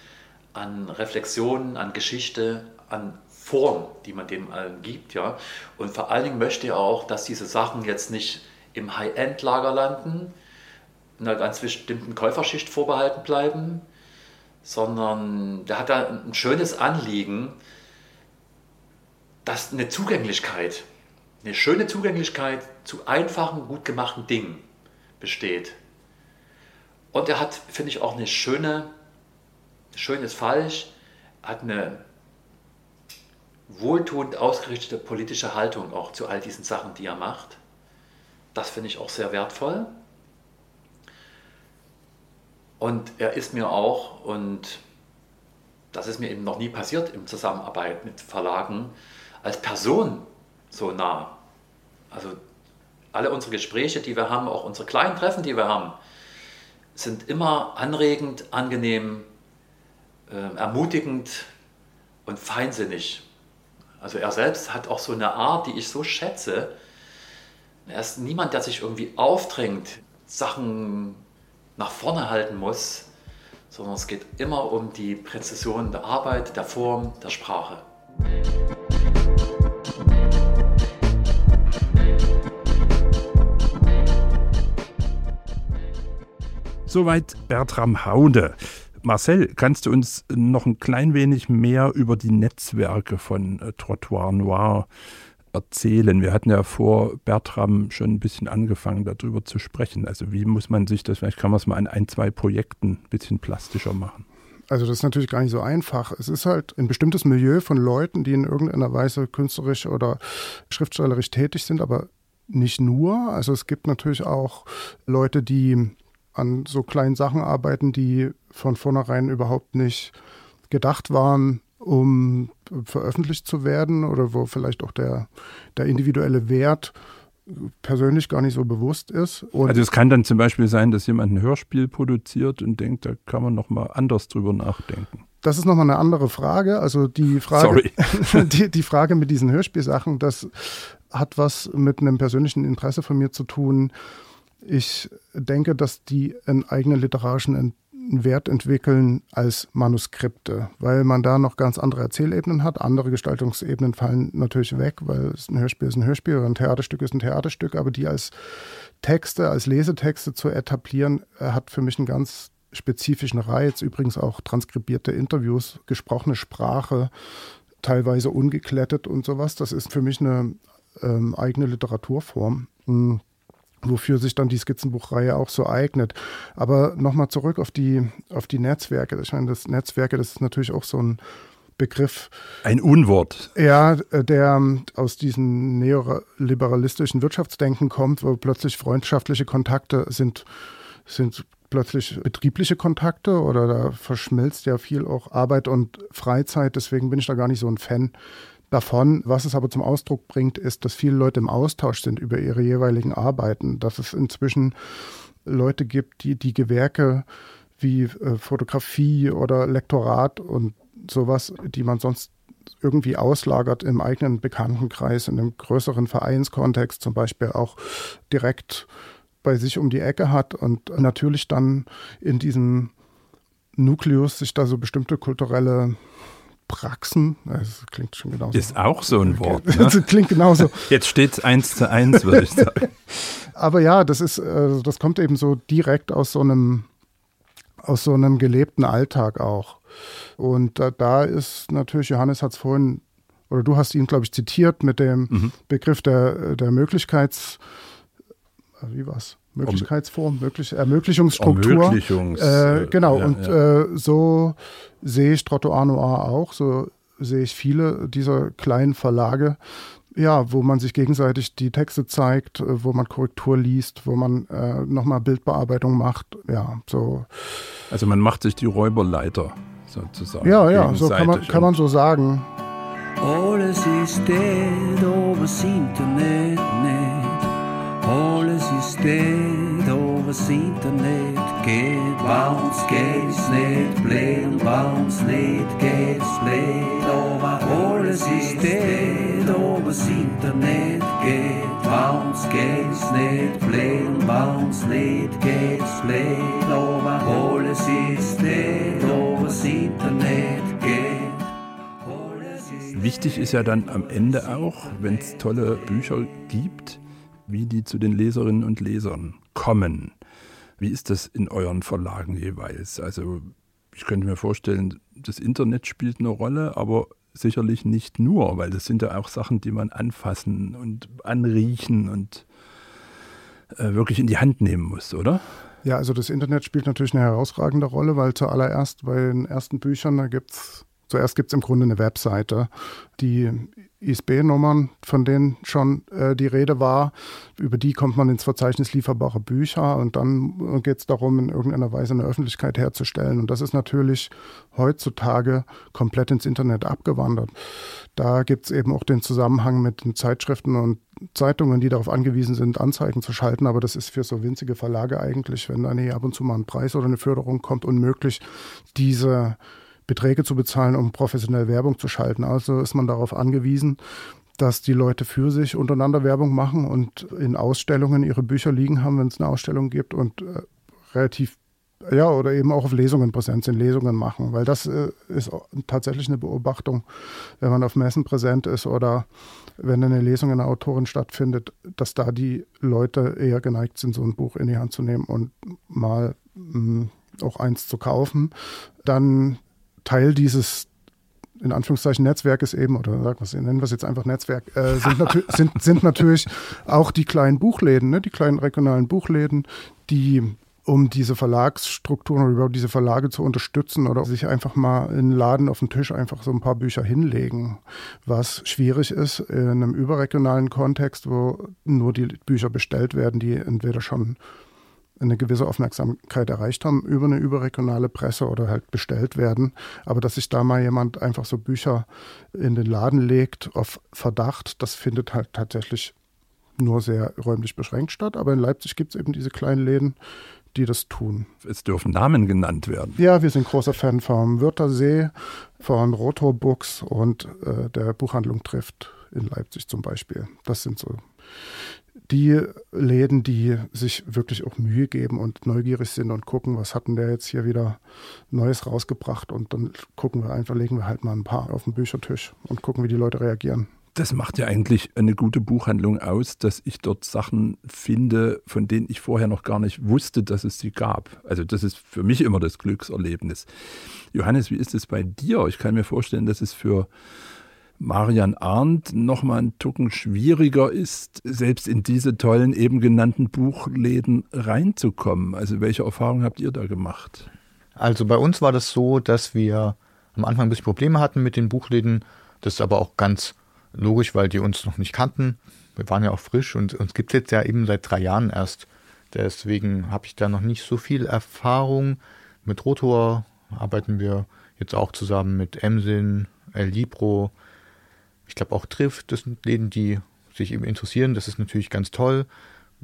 an Reflexionen, an Geschichte, an Form, die man dem allen gibt. Ja? Und vor allen Dingen möchte er auch, dass diese Sachen jetzt nicht im High-End-Lager landen, einer ganz bestimmten Käuferschicht vorbehalten bleiben, sondern der hat da ein schönes Anliegen, dass eine Zugänglichkeit, eine schöne Zugänglichkeit zu einfachen, gut gemachten Dingen besteht. Und er hat, finde ich, auch eine schöne, schön ist falsch, hat eine wohltuend ausgerichtete politische Haltung auch zu all diesen Sachen, die er macht. Das finde ich auch sehr wertvoll. Und er ist mir auch, und das ist mir eben noch nie passiert in Zusammenarbeit mit Verlagen, als Person so nah. Also alle unsere Gespräche, die wir haben, auch unsere kleinen Treffen, die wir haben, sind immer anregend, angenehm, äh, ermutigend und feinsinnig. Also er selbst hat auch so eine Art, die ich so schätze. Er ist niemand, der sich irgendwie aufdrängt, Sachen nach vorne halten muss, sondern es geht immer um die Präzision der Arbeit, der Form, der Sprache. Soweit Bertram Haude. Marcel, kannst du uns noch ein klein wenig mehr über die Netzwerke von äh, Trottoir Noir erzählen? Wir hatten ja vor Bertram schon ein bisschen angefangen, darüber zu sprechen. Also wie muss man sich das, vielleicht kann man es mal an ein, zwei Projekten ein bisschen plastischer machen. Also das ist natürlich gar nicht so einfach. Es ist halt ein bestimmtes Milieu von Leuten, die in irgendeiner Weise künstlerisch oder schriftstellerisch tätig sind, aber nicht nur. Also es gibt natürlich auch Leute, die an so kleinen Sachen arbeiten, die von vornherein überhaupt nicht gedacht waren, um veröffentlicht zu werden oder wo vielleicht auch der, der individuelle Wert persönlich gar nicht so bewusst ist. Und also es kann dann zum Beispiel sein, dass jemand ein Hörspiel produziert und denkt, da kann man nochmal anders drüber nachdenken. Das ist nochmal eine andere Frage. Also die Frage, *laughs* die, die Frage mit diesen Hörspielsachen, das hat was mit einem persönlichen Interesse von mir zu tun. Ich denke, dass die einen eigenen literarischen Wert entwickeln als Manuskripte, weil man da noch ganz andere Erzählebenen hat. Andere Gestaltungsebenen fallen natürlich weg, weil ein Hörspiel ist ein Hörspiel oder ein Theaterstück ist ein Theaterstück, aber die als Texte, als Lesetexte zu etablieren, äh, hat für mich einen ganz spezifischen Reiz. Übrigens auch transkribierte Interviews, gesprochene Sprache, teilweise ungeklettet und sowas. Das ist für mich eine ähm, eigene Literaturform. Mhm wofür sich dann die Skizzenbuchreihe auch so eignet. Aber nochmal zurück auf die, auf die Netzwerke. Ich meine, das Netzwerke, das ist natürlich auch so ein Begriff. Ein Unwort. Ja, der aus diesem neoliberalistischen Wirtschaftsdenken kommt, wo plötzlich freundschaftliche Kontakte sind, sind plötzlich betriebliche Kontakte oder da verschmilzt ja viel auch Arbeit und Freizeit. Deswegen bin ich da gar nicht so ein Fan davon. Was es aber zum Ausdruck bringt, ist, dass viele Leute im Austausch sind über ihre jeweiligen Arbeiten, dass es inzwischen Leute gibt, die die Gewerke wie äh, Fotografie oder Lektorat und sowas, die man sonst irgendwie auslagert im eigenen Bekanntenkreis, in einem größeren Vereinskontext zum Beispiel auch direkt bei sich um die Ecke hat und natürlich dann in diesem Nukleus sich da so bestimmte kulturelle Praxen, das klingt schon genauso. Ist auch so ein Wort. Ne? *laughs* Das klingt genauso. *laughs* Jetzt steht es eins zu eins, würde ich sagen. *laughs* Aber ja, das ist, äh, das kommt eben so direkt aus so einem, aus so einem gelebten Alltag auch. Und da, da ist natürlich, Johannes hat es vorhin, oder du hast ihn, glaube ich, zitiert mit dem mhm. Begriff der, der Möglichkeits, wie war's? Möglichkeitsform, möglich, Ermöglichungsstruktur. Ermöglichungs, äh, genau, ja, und ja. Äh, so sehe ich Trottoir Noir auch, so sehe ich viele dieser kleinen Verlage, ja, wo man sich gegenseitig die Texte zeigt, äh, wo man Korrektur liest, wo man äh, nochmal Bildbearbeitung macht, ja, so. Also man macht sich die Räuberleiter sozusagen. Ja, ja, so kann man, kann man so sagen. Alles ist dead overs Internet, net. Alles ist dead overs Internet geht. Uns geht's nicht bei uns nicht geht's blähen. Aber alles ist dead overs Internet geht. Uns geht's nicht bei uns nicht geht's blähen. Aber alles ist dead overs Internet geht. Wichtig ist ja dann am Ende auch, wenn es tolle Bücher gibt, wie die zu den Leserinnen und Lesern kommen. Wie ist das in euren Verlagen jeweils? Also ich könnte mir vorstellen, das Internet spielt eine Rolle, aber sicherlich nicht nur, weil das sind ja auch Sachen, die man anfassen und anriechen und äh, wirklich in die Hand nehmen muss, oder? Ja, also das Internet spielt natürlich eine herausragende Rolle, weil zuallererst bei den ersten Büchern, da gibt es Zuerst gibt es im Grunde eine Webseite. Die ISB-Nummern, von denen schon äh, die Rede war, über die kommt man ins Verzeichnis lieferbare Bücher und dann geht es darum, in irgendeiner Weise eine Öffentlichkeit herzustellen. Und das ist natürlich heutzutage komplett ins Internet abgewandert. Da gibt es eben auch den Zusammenhang mit den Zeitschriften und Zeitungen, die darauf angewiesen sind, Anzeigen zu schalten. Aber das ist für so winzige Verlage eigentlich, wenn da ab und zu mal ein Preis oder eine Förderung kommt, unmöglich, diese Beträge zu bezahlen, um professionell Werbung zu schalten. Also ist man darauf angewiesen, dass die Leute für sich untereinander Werbung machen und in Ausstellungen ihre Bücher liegen haben, wenn es eine Ausstellung gibt und äh, relativ ja, oder eben auch auf Lesungen präsent sind, Lesungen machen, weil das äh, ist tatsächlich eine Beobachtung, wenn man auf Messen präsent ist oder wenn eine Lesung einer Autorin stattfindet, dass da die Leute eher geneigt sind, so ein Buch in die Hand zu nehmen und mal mh, mm, auch eins zu kaufen. Dann Teil dieses in Anführungszeichen Netzwerk ist eben, oder sagen wir, nennen wir es jetzt einfach Netzwerk, äh, sind, natü *laughs* sind, sind natürlich auch die kleinen Buchläden, ne, die kleinen regionalen Buchläden, die um diese Verlagsstrukturen oder überhaupt diese Verlage zu unterstützen oder sich einfach mal in einen Laden auf den Tisch einfach so ein paar Bücher hinlegen, was schwierig ist in einem überregionalen Kontext, wo nur die Bücher bestellt werden, die entweder schon eine gewisse Aufmerksamkeit erreicht haben über eine überregionale Presse oder halt bestellt werden. Aber dass sich da mal jemand einfach so Bücher in den Laden legt auf Verdacht, das findet halt tatsächlich nur sehr räumlich beschränkt statt. Aber in Leipzig gibt es eben diese kleinen Läden, die das tun. Es dürfen Namen genannt werden. Ja, wir sind großer Fan vom Wörthersee, von Rotor Books und äh, der Buchhandlung trifft in Leipzig zum Beispiel. Das sind so die Läden, die sich wirklich auch Mühe geben und neugierig sind und gucken, was hatten der jetzt hier wieder Neues rausgebracht und dann gucken wir einfach, legen wir halt mal ein paar auf den Büchertisch und gucken, wie die Leute reagieren. Das macht ja eigentlich eine gute Buchhandlung aus, dass ich dort Sachen finde, von denen ich vorher noch gar nicht wusste, dass es sie gab. Also das ist für mich immer das Glückserlebnis. Johannes, wie ist es bei dir? Ich kann mir vorstellen, dass es für Marian Arndt nochmal ein Tucken schwieriger ist, selbst in diese tollen eben genannten Buchläden reinzukommen. Also welche Erfahrungen habt ihr da gemacht? Also bei uns war das so, dass wir am Anfang ein bisschen Probleme hatten mit den Buchläden. Das ist aber auch ganz logisch, weil die uns noch nicht kannten. Wir waren ja auch frisch und uns gibt es jetzt ja eben seit drei Jahren erst. Deswegen habe ich da noch nicht so viel Erfahrung. Mit Rotor arbeiten wir jetzt auch zusammen mit Emsin, El Libro. Ich glaube auch Trift, das sind Läden, die sich eben interessieren. Das ist natürlich ganz toll.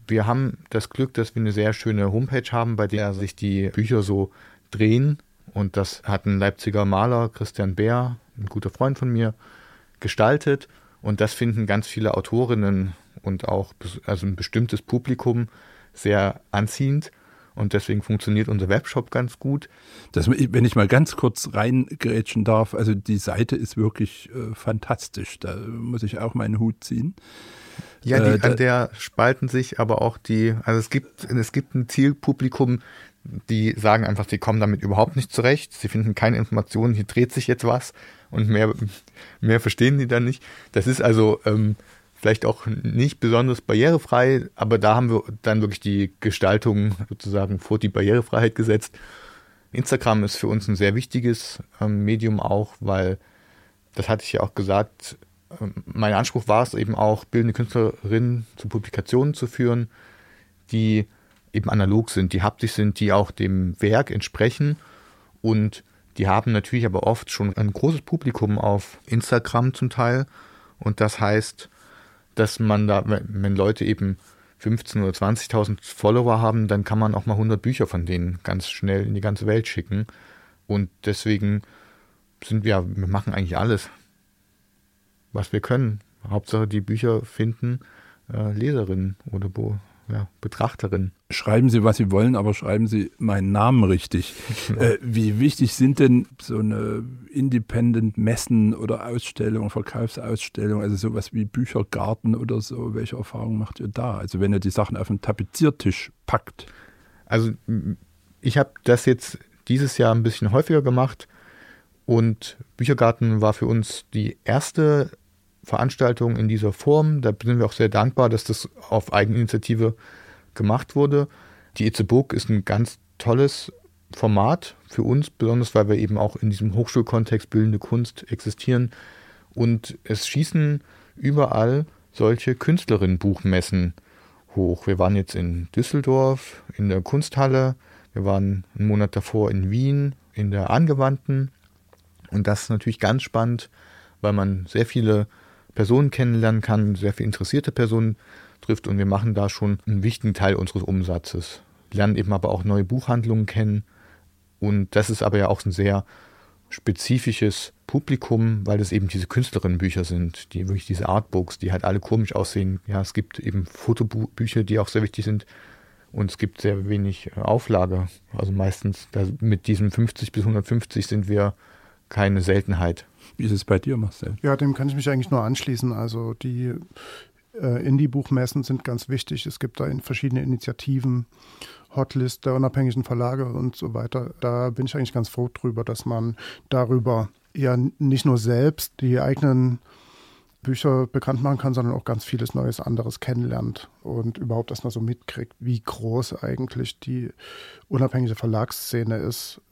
Wir haben das Glück, dass wir eine sehr schöne Homepage haben, bei der sich die Bücher so drehen. Und das hat ein Leipziger Maler, Christian Bär, ein guter Freund von mir, gestaltet. Und das finden ganz viele Autorinnen und auch also ein bestimmtes Publikum sehr anziehend. Und deswegen funktioniert unser Webshop ganz gut. Das, wenn ich mal ganz kurz reingrätschen darf, also die Seite ist wirklich äh, fantastisch. Da muss ich auch meinen Hut ziehen. Ja, die, äh, an der spalten sich aber auch die, also es gibt, es gibt ein Zielpublikum, die sagen einfach, sie kommen damit überhaupt nicht zurecht, sie finden keine Informationen, hier dreht sich jetzt was und mehr, mehr verstehen die dann nicht. Das ist also ähm, vielleicht auch nicht besonders barrierefrei, aber da haben wir dann wirklich die Gestaltung sozusagen vor die Barrierefreiheit gesetzt. Instagram ist für uns ein sehr wichtiges ähm, Medium auch, weil, das hatte ich ja auch gesagt, ähm, mein Anspruch war es eben auch, bildende Künstlerinnen zu Publikationen zu führen, die eben analog sind, die haptisch sind, die auch dem Werk entsprechen und die haben natürlich aber oft schon ein großes Publikum auf Instagram zum Teil und das heißt, dass man da, wenn Leute eben 15 oder 20.000 Follower haben, dann kann man auch mal 100 Bücher von denen ganz schnell in die ganze Welt schicken und deswegen sind wir, wir machen eigentlich alles, was wir können. Hauptsache die Bücher finden äh, Leserinnen oder Bo ja, Betrachterin. Schreiben Sie, was Sie wollen, aber schreiben Sie meinen Namen richtig. *laughs* Äh, wie wichtig sind denn so eine Independent-Messen oder Ausstellungen, Verkaufsausstellungen, also sowas wie Büchergarten oder so? Welche Erfahrungen macht ihr da? Also wenn ihr die Sachen auf den Tapeziertisch packt. Also ich habe das jetzt dieses Jahr ein bisschen häufiger gemacht und Büchergarten war für uns die erste Veranstaltung in dieser Form. Da sind wir auch sehr dankbar, dass das auf Eigeninitiative gemacht wurde. Die Book ist ein ganz tolles Format für uns, besonders weil wir eben auch in diesem Hochschulkontext bildende Kunst existieren. Und es schießen überall solche Künstlerinnenbuchmessen hoch. Wir waren jetzt in Düsseldorf in der Kunsthalle, wir waren einen Monat davor in Wien in der Angewandten. Und das ist natürlich ganz spannend, weil man sehr viele Personen kennenlernen kann, sehr viele interessierte Personen trifft und wir machen da schon einen wichtigen Teil unseres Umsatzes. Lernen eben aber auch neue Buchhandlungen kennen und das ist aber ja auch ein sehr spezifisches Publikum, weil das eben diese Künstlerinnenbücher sind, die wirklich diese Artbooks, die halt alle komisch aussehen. Ja, es gibt eben Fotobücher, die auch sehr wichtig sind und es gibt sehr wenig äh, Auflage. Also meistens mit diesen 50 bis 150 sind wir keine Seltenheit. Wie ist es bei dir, Marcel? Ja, dem kann ich mich eigentlich nur anschließen. Also die äh, Indie-Buchmessen sind ganz wichtig. Es gibt da in verschiedene Initiativen, Hotlist der unabhängigen Verlage und so weiter. Da bin ich eigentlich ganz froh drüber, dass man darüber ja nicht nur selbst die eigenen Bücher bekannt machen kann, sondern auch ganz vieles Neues anderes kennenlernt und überhaupt erstmal so mitkriegt, wie groß eigentlich die unabhängige Verlagsszene ist,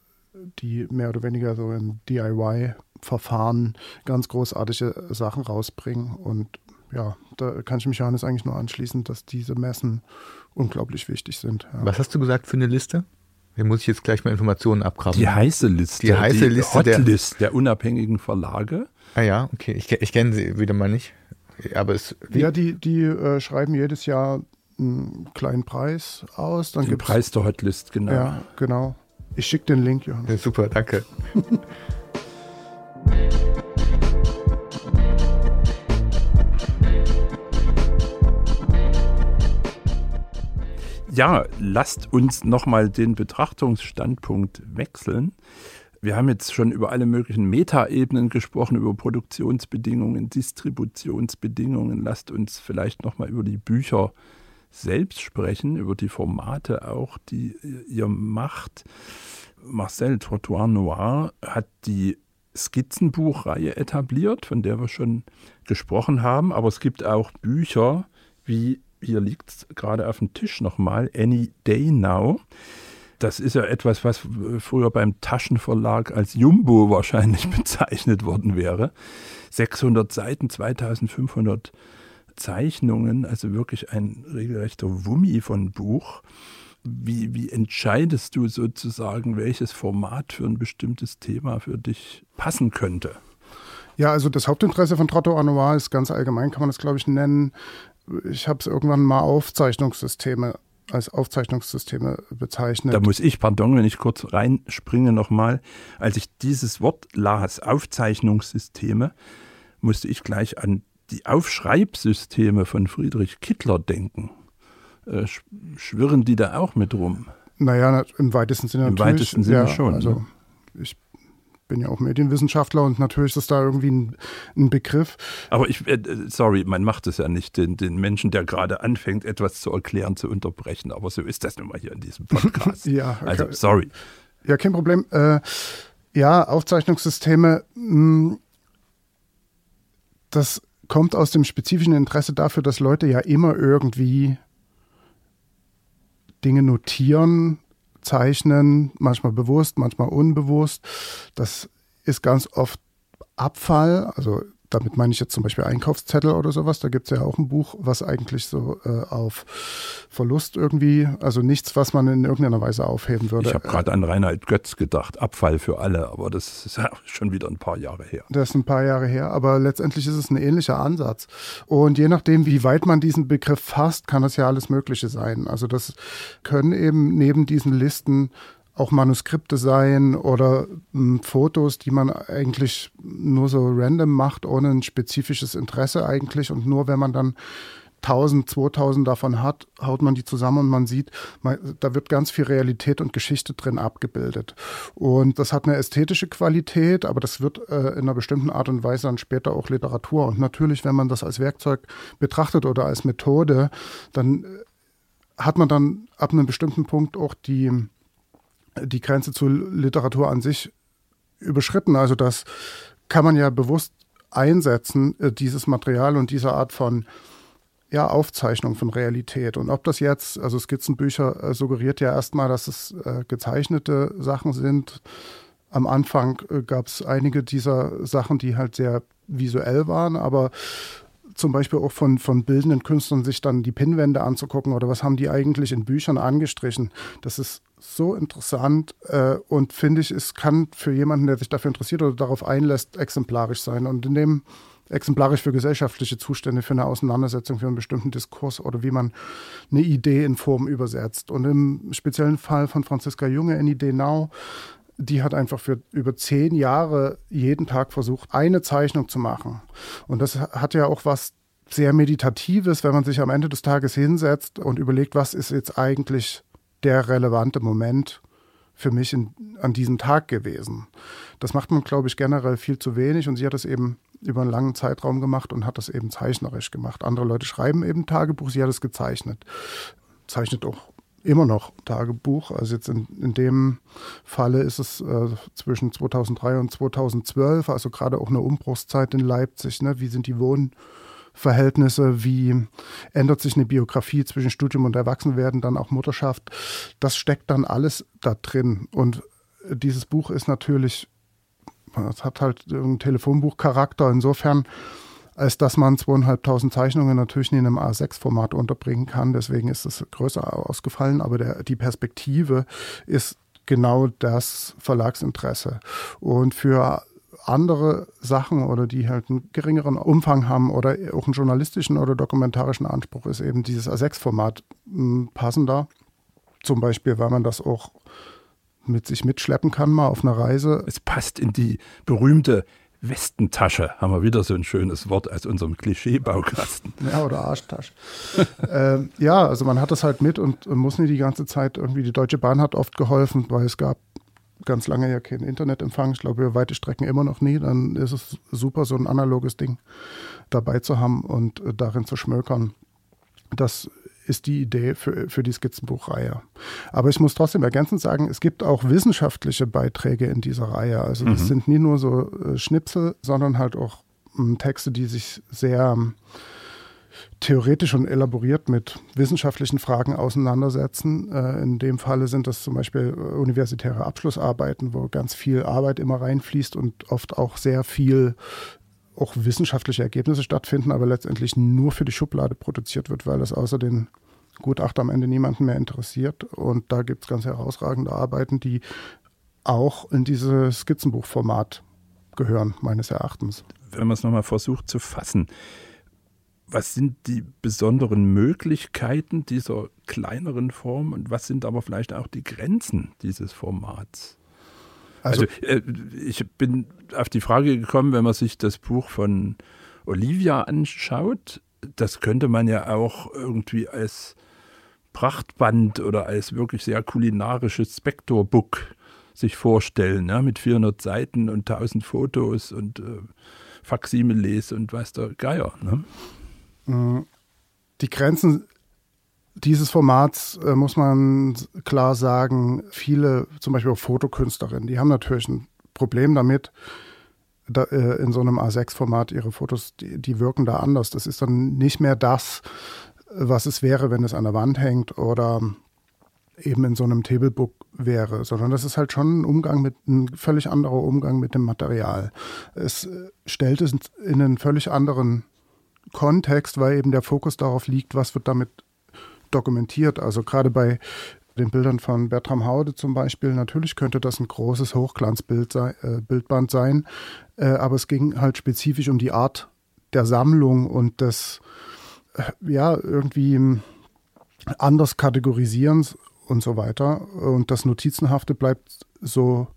die mehr oder weniger so im DIY-Verfahren ganz großartige Sachen rausbringen. Und ja, da kann ich mich Johannes eigentlich nur anschließen, dass diese Messen unglaublich wichtig sind. Ja. Was hast du gesagt für eine Liste? Hier muss ich jetzt gleich mal Informationen abgraben. Die heiße Liste. Die heiße Liste der, der- der unabhängigen Verlage. Ah ja, okay. Ich, ich kenne sie wieder mal nicht. Aber es. Ja, die, die äh, schreiben jedes Jahr einen kleinen Preis aus. Dann Den gibt's, Preis der Hotlist, genau. Ja, genau. Ich schicke den Link, Johannes. Ja, super, danke. Ja, lasst uns nochmal den Betrachtungsstandpunkt wechseln. Wir haben jetzt schon über alle möglichen Metaebenen gesprochen, über Produktionsbedingungen, Distributionsbedingungen. Lasst uns vielleicht nochmal über die Bücher selbst sprechen, über die Formate auch, die ihr macht. Marcel Trottoir Noir hat die Skizzenbuchreihe etabliert, von der wir schon gesprochen haben. Aber es gibt auch Bücher wie, hier liegt es gerade auf dem Tisch nochmal, Any Day Now. Das ist ja etwas, was früher beim Taschenverlag als Jumbo wahrscheinlich *laughs* bezeichnet worden wäre. 600 Seiten, 2500 Zeichnungen, also wirklich ein regelrechter Wummi von Buch. Wie, wie entscheidest du sozusagen, welches Format für ein bestimmtes Thema für dich passen könnte? Ja, also das Hauptinteresse von Trotto Annoir ist ganz allgemein, kann man das, glaube ich, nennen. Ich habe es irgendwann mal Aufzeichnungssysteme als Aufzeichnungssysteme bezeichnet. Da muss ich, pardon, wenn ich kurz reinspringe nochmal, als ich dieses Wort las, Aufzeichnungssysteme, musste ich gleich an die Aufschreibsysteme von Friedrich Kittler denken. Äh, sch- schwirren die da auch mit rum? Naja, na- im weitesten Sinne Im natürlich. weitesten Sinne ja, schon, Also ne? ich bin ja auch Medienwissenschaftler und natürlich ist da irgendwie ein, ein Begriff. Aber ich, äh, sorry, man macht es ja nicht, den, den Menschen, der gerade anfängt, etwas zu erklären, zu unterbrechen. Aber so ist das nun mal hier in diesem Podcast. *laughs* Ja, Also, okay. sorry. Ja, kein Problem. Äh, ja, Aufzeichnungssysteme, mh, das kommt aus dem spezifischen Interesse dafür, dass Leute ja immer irgendwie Dinge notieren, zeichnen, manchmal bewusst, manchmal unbewusst. Das ist ganz oft Abfall, also damit meine ich jetzt zum Beispiel Einkaufszettel oder sowas. Da gibt es ja auch ein Buch, was eigentlich so äh, auf Verlust irgendwie, also nichts, was man in irgendeiner Weise aufheben würde. Ich habe gerade an Reinhard Götz gedacht, Abfall für alle, aber das ist ja *laughs* schon wieder ein paar Jahre her. Das ist ein paar Jahre her, aber letztendlich ist es ein ähnlicher Ansatz. Und je nachdem, wie weit man diesen Begriff fasst, kann das ja alles Mögliche sein. Also das können eben neben diesen Listen auch Manuskripte sein oder mh, Fotos, die man eigentlich nur so random macht, ohne ein spezifisches Interesse eigentlich. Und nur wenn man dann 1000, 2000 davon hat, haut man die zusammen und man sieht, man, da wird ganz viel Realität und Geschichte drin abgebildet. Und das hat eine ästhetische Qualität, aber das wird äh, in einer bestimmten Art und Weise dann später auch Literatur. Und natürlich, wenn man das als Werkzeug betrachtet oder als Methode, dann äh, hat man dann ab einem bestimmten Punkt auch die, die Grenze zur Literatur an sich überschritten. Also das kann man ja bewusst einsetzen, äh, dieses Material und diese Art von ja, Aufzeichnung von Realität. Und ob das jetzt, also Skizzenbücher äh, suggeriert ja erstmal, dass es äh, gezeichnete Sachen sind. Am Anfang gab es einige dieser Sachen, die halt sehr visuell waren, aber zum Beispiel auch von, von bildenden Künstlern sich dann die Pinnwände anzugucken oder was haben die eigentlich in Büchern angestrichen. Das ist so interessant äh, und finde ich, es kann für jemanden, der sich dafür interessiert oder darauf einlässt, exemplarisch sein. Und in dem exemplarisch für gesellschaftliche Zustände, für eine Auseinandersetzung, für einen bestimmten Diskurs oder wie man eine Idee in Form übersetzt. Und im speziellen Fall von Franziska Junge, Any Day Now, die hat einfach für über zehn Jahre jeden Tag versucht, eine Zeichnung zu machen. Und das hat ja auch was sehr Meditatives, wenn man sich am Ende des Tages hinsetzt und überlegt, was ist jetzt eigentlich der relevante Moment für mich in, an diesem Tag gewesen. Das macht man, glaube ich, generell viel zu wenig und sie hat es eben über einen langen Zeitraum gemacht und hat das eben zeichnerisch gemacht. Andere Leute schreiben eben Tagebuch, sie hat es gezeichnet. Zeichnet auch immer noch Tagebuch. Also jetzt in, in dem Falle ist es äh, zwischen 2003 und 2012, also gerade auch eine Umbruchszeit in Leipzig. Ne? Wie sind die Wohnverhältnisse? Wie ändert sich eine Biografie zwischen Studium und Erwachsenwerden, dann auch Mutterschaft? Das steckt dann alles da drin. Und dieses Buch ist natürlich, es hat halt einen Telefonbuchcharakter. Insofern als dass man zweieinhalbtausend Zeichnungen natürlich in einem A6-Format unterbringen kann. Deswegen ist es größer ausgefallen, aber der, die Perspektive ist genau das Verlagsinteresse. Und für andere Sachen oder die halt einen geringeren Umfang haben oder auch einen journalistischen oder dokumentarischen Anspruch ist eben dieses A6-Format hm, passender. Zum Beispiel, weil man das auch mit sich mitschleppen kann, mal auf einer Reise. Es passt in die berühmte Westentasche haben wir wieder so ein schönes Wort als unserem Klischeebaukasten. *laughs* Ja, oder Arschtasche. *laughs* ähm, ja, also man hat das halt mit und, und muss nicht die ganze Zeit irgendwie, die Deutsche Bahn hat oft geholfen, weil es gab ganz lange ja keinen Internetempfang, ich glaube über weite Strecken immer noch nie, dann ist es super, so ein analoges Ding dabei zu haben und äh, darin zu schmökern. Das ist die Idee für, für die Skizzenbuchreihe. Aber ich muss trotzdem ergänzend sagen, es gibt auch wissenschaftliche Beiträge in dieser Reihe. Also das mhm. sind nie nur so äh, Schnipsel, sondern halt auch ähm, Texte, die sich sehr theoretisch und elaboriert mit wissenschaftlichen Fragen auseinandersetzen. Äh, in dem Falle sind das zum Beispiel äh, universitäre Abschlussarbeiten, wo ganz viel Arbeit immer reinfließt und oft auch sehr viel auch wissenschaftliche Ergebnisse stattfinden, aber letztendlich nur für die Schublade produziert wird, weil das außer den Gutachter am Ende niemanden mehr interessiert. Und da gibt es ganz herausragende Arbeiten, die auch in dieses Skizzenbuchformat gehören, meines Erachtens. Wenn man es nochmal versucht zu fassen, was sind die besonderen Möglichkeiten dieser kleineren Form und was sind aber vielleicht auch die Grenzen dieses Formats? Also, also äh, ich bin auf die Frage gekommen, wenn man sich das Buch von Olivia anschaut, das könnte man ja auch irgendwie als Prachtband oder als wirklich sehr kulinarisches Spektorbook sich vorstellen, ja, mit 400 Seiten und 1000 Fotos und äh, Faximiles und weiß der Geier. Ne? Die Grenzen dieses Formats äh, muss man klar sagen, viele, zum Beispiel auch Fotokünstlerinnen, die haben natürlich ein Problem damit, da, äh, in so einem A6-Format ihre Fotos, die, die, wirken da anders. Das ist dann nicht mehr das, was es wäre, wenn es an der Wand hängt oder eben in so einem Tablebook wäre, sondern das ist halt schon ein Umgang mit, ein völlig anderer Umgang mit dem Material. Es äh, stellt es in einen völlig anderen Kontext, weil eben der Fokus darauf liegt, was wird damit dokumentiert. Also gerade bei den Bildern von Bertram Haude zum Beispiel, natürlich könnte das ein großes Hochglanzbild sei, äh, sein, äh, aber es ging halt spezifisch um die Art der Sammlung und des, äh, ja, irgendwie anders Kategorisierens und so weiter. Und das Notizenhafte bleibt so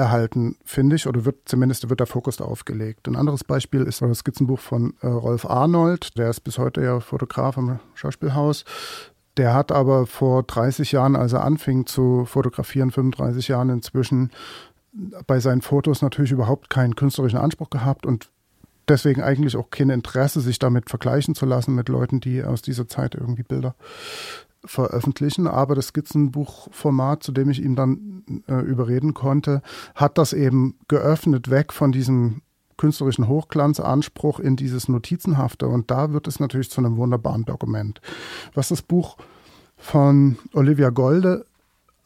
erhalten, finde ich, oder wird zumindest wird der Fokus darauf gelegt. Ein anderes Beispiel ist das Skizzenbuch von äh, Rolf Arnold, der ist bis heute ja Fotograf am Schauspielhaus. Der hat aber vor 30 Jahren, als er anfing zu fotografieren, 35 Jahren inzwischen, bei seinen Fotos natürlich überhaupt keinen künstlerischen Anspruch gehabt und deswegen eigentlich auch kein Interesse, sich damit vergleichen zu lassen mit Leuten, die aus dieser Zeit irgendwie Bilder veröffentlichen, aber das Skizzenbuchformat, zu dem ich ihm dann äh, überreden konnte, hat das eben geöffnet weg von diesem künstlerischen Hochglanzanspruch in dieses Notizenhafte und da wird es natürlich zu einem wunderbaren Dokument. Was das Buch von Olivia Golde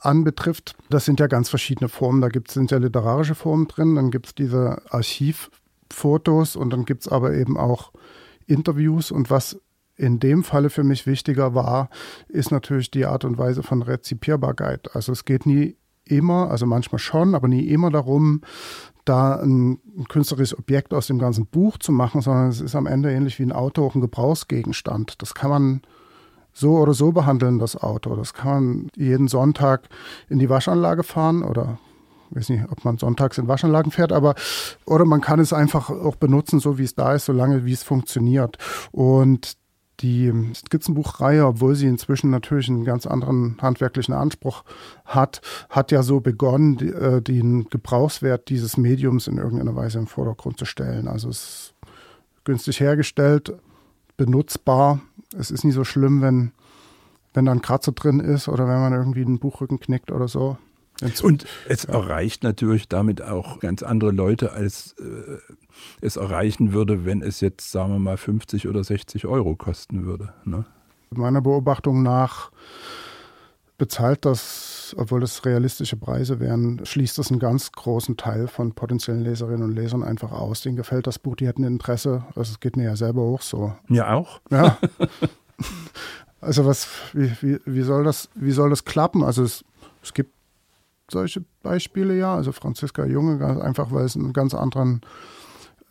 anbetrifft, das sind ja ganz verschiedene Formen. Da gibt es sind ja literarische Formen drin, dann gibt es diese Archivfotos und dann gibt es aber eben auch Interviews und was in dem Falle für mich wichtiger war, ist natürlich die Art und Weise von Rezipierbarkeit. Also es geht nie immer, also manchmal schon, aber nie immer darum, da ein, ein, künstlerisches Objekt aus dem ganzen Buch zu machen, sondern es ist am Ende ähnlich wie ein Auto auch ein Gebrauchsgegenstand. Das kann man so oder so behandeln, das Auto. Das kann man jeden Sonntag in die Waschanlage fahren oder ich weiß nicht, ob man sonntags in Waschanlagen fährt, aber oder man kann es einfach auch benutzen, so wie es da ist, solange wie es funktioniert. Und die Skizzenbuchreihe, obwohl sie inzwischen natürlich einen ganz anderen handwerklichen Anspruch hat, hat ja so begonnen, äh, den Gebrauchswert dieses Mediums in irgendeiner Weise im Vordergrund zu stellen. Also es ist günstig hergestellt, benutzbar. Es ist nicht so schlimm, wenn wenn da ein Kratzer drin ist oder wenn man irgendwie den Buchrücken knickt oder so. Und es erreicht natürlich damit auch ganz andere Leute, als äh, es erreichen würde, wenn es jetzt, sagen wir mal, 50 oder 60 Euro kosten würde. Ne? Meiner Beobachtung nach bezahlt das, obwohl das realistische Preise wären, schließt das einen ganz großen Teil von potenziellen Leserinnen und Lesern einfach aus. Denen gefällt das Buch, die hätten Interesse. Also es geht mir ja selber auch so. Mir auch. Ja. *laughs* also was, wie, wie, wie, soll das, wie soll das klappen? Also es, es gibt solche Beispiele ja. Also Franziska Junge, einfach weil es einen ganz anderen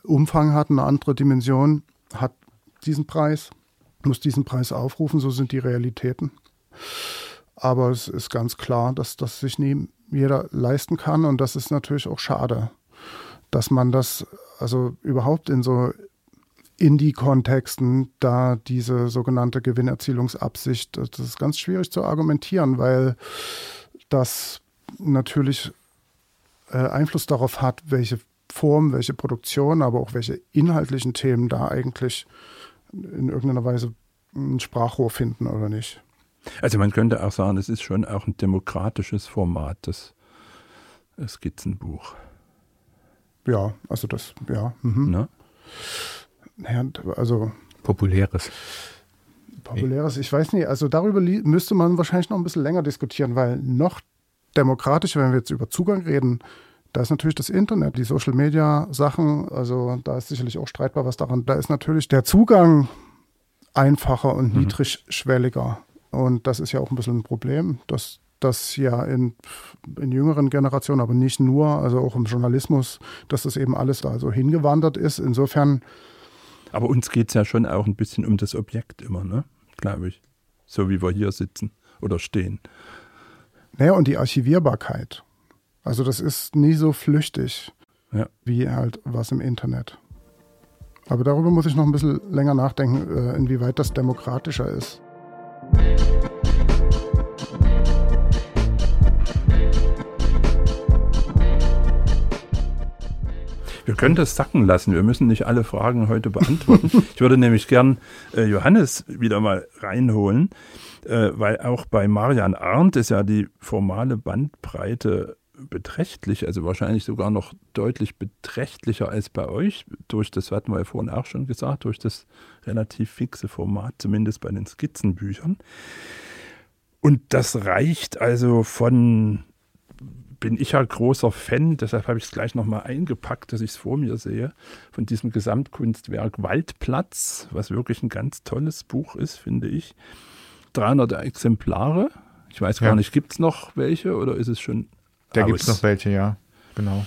Umfang hat, eine andere Dimension, hat diesen Preis, muss diesen Preis aufrufen, so sind die Realitäten. Aber es ist ganz klar, dass das sich nie jeder leisten kann und das ist natürlich auch schade, dass man das also überhaupt in so Indie-Kontexten da diese sogenannte Gewinnerzielungsabsicht, das ist ganz schwierig zu argumentieren, weil das natürlich äh, Einfluss darauf hat, welche Form, welche Produktion, aber auch welche inhaltlichen Themen da eigentlich in irgendeiner Weise ein Sprachrohr finden oder nicht. Also man könnte auch sagen, es ist schon auch ein demokratisches Format, das Skizzenbuch. Ja, also das, ja. Mhm. Ne? Naja, also. Populäres. Populäres, ich weiß nicht, also darüber müsste man wahrscheinlich noch ein bisschen länger diskutieren, weil noch demokratischer, wenn wir jetzt über Zugang reden, da ist natürlich das Internet, die Social Media Sachen, also da ist sicherlich auch streitbar was daran. Da ist natürlich der Zugang einfacher und mhm. niedrigschwelliger. Und das ist ja auch ein bisschen ein Problem, dass das ja in, in jüngeren Generationen, aber nicht nur, also auch im Journalismus, dass das eben alles da so hingewandert ist. Insofern. Aber uns geht es ja schon auch ein bisschen um das Objekt immer, ne? Glaube ich. So wie wir hier sitzen oder stehen. Naja, und die Archivierbarkeit. Also das ist nie so flüchtig ja. wie halt was im Internet. Aber darüber muss ich noch ein bisschen länger nachdenken, äh, inwieweit das demokratischer ist. Wir können das sacken lassen. Wir müssen nicht alle Fragen heute beantworten. *laughs* ich würde nämlich gern äh, Johannes wieder mal reinholen, äh, weil auch bei Marian Arndt ist ja die formale Bandbreite beträchtlich, also wahrscheinlich sogar noch deutlich beträchtlicher als bei euch, durch das hatten wir ja vorhin auch schon gesagt, durch das relativ fixe Format, zumindest bei den Skizzenbüchern. Und das reicht also von, bin ich ja großer Fan, deshalb habe ich es gleich nochmal eingepackt, dass ich es vor mir sehe, von diesem Gesamtkunstwerk Waldplatz, was wirklich ein ganz tolles Buch ist, finde ich. 300 Exemplare. Ich weiß gar nicht, gibt es noch welche oder ist es schon da gibt es noch welche, ja. Genau.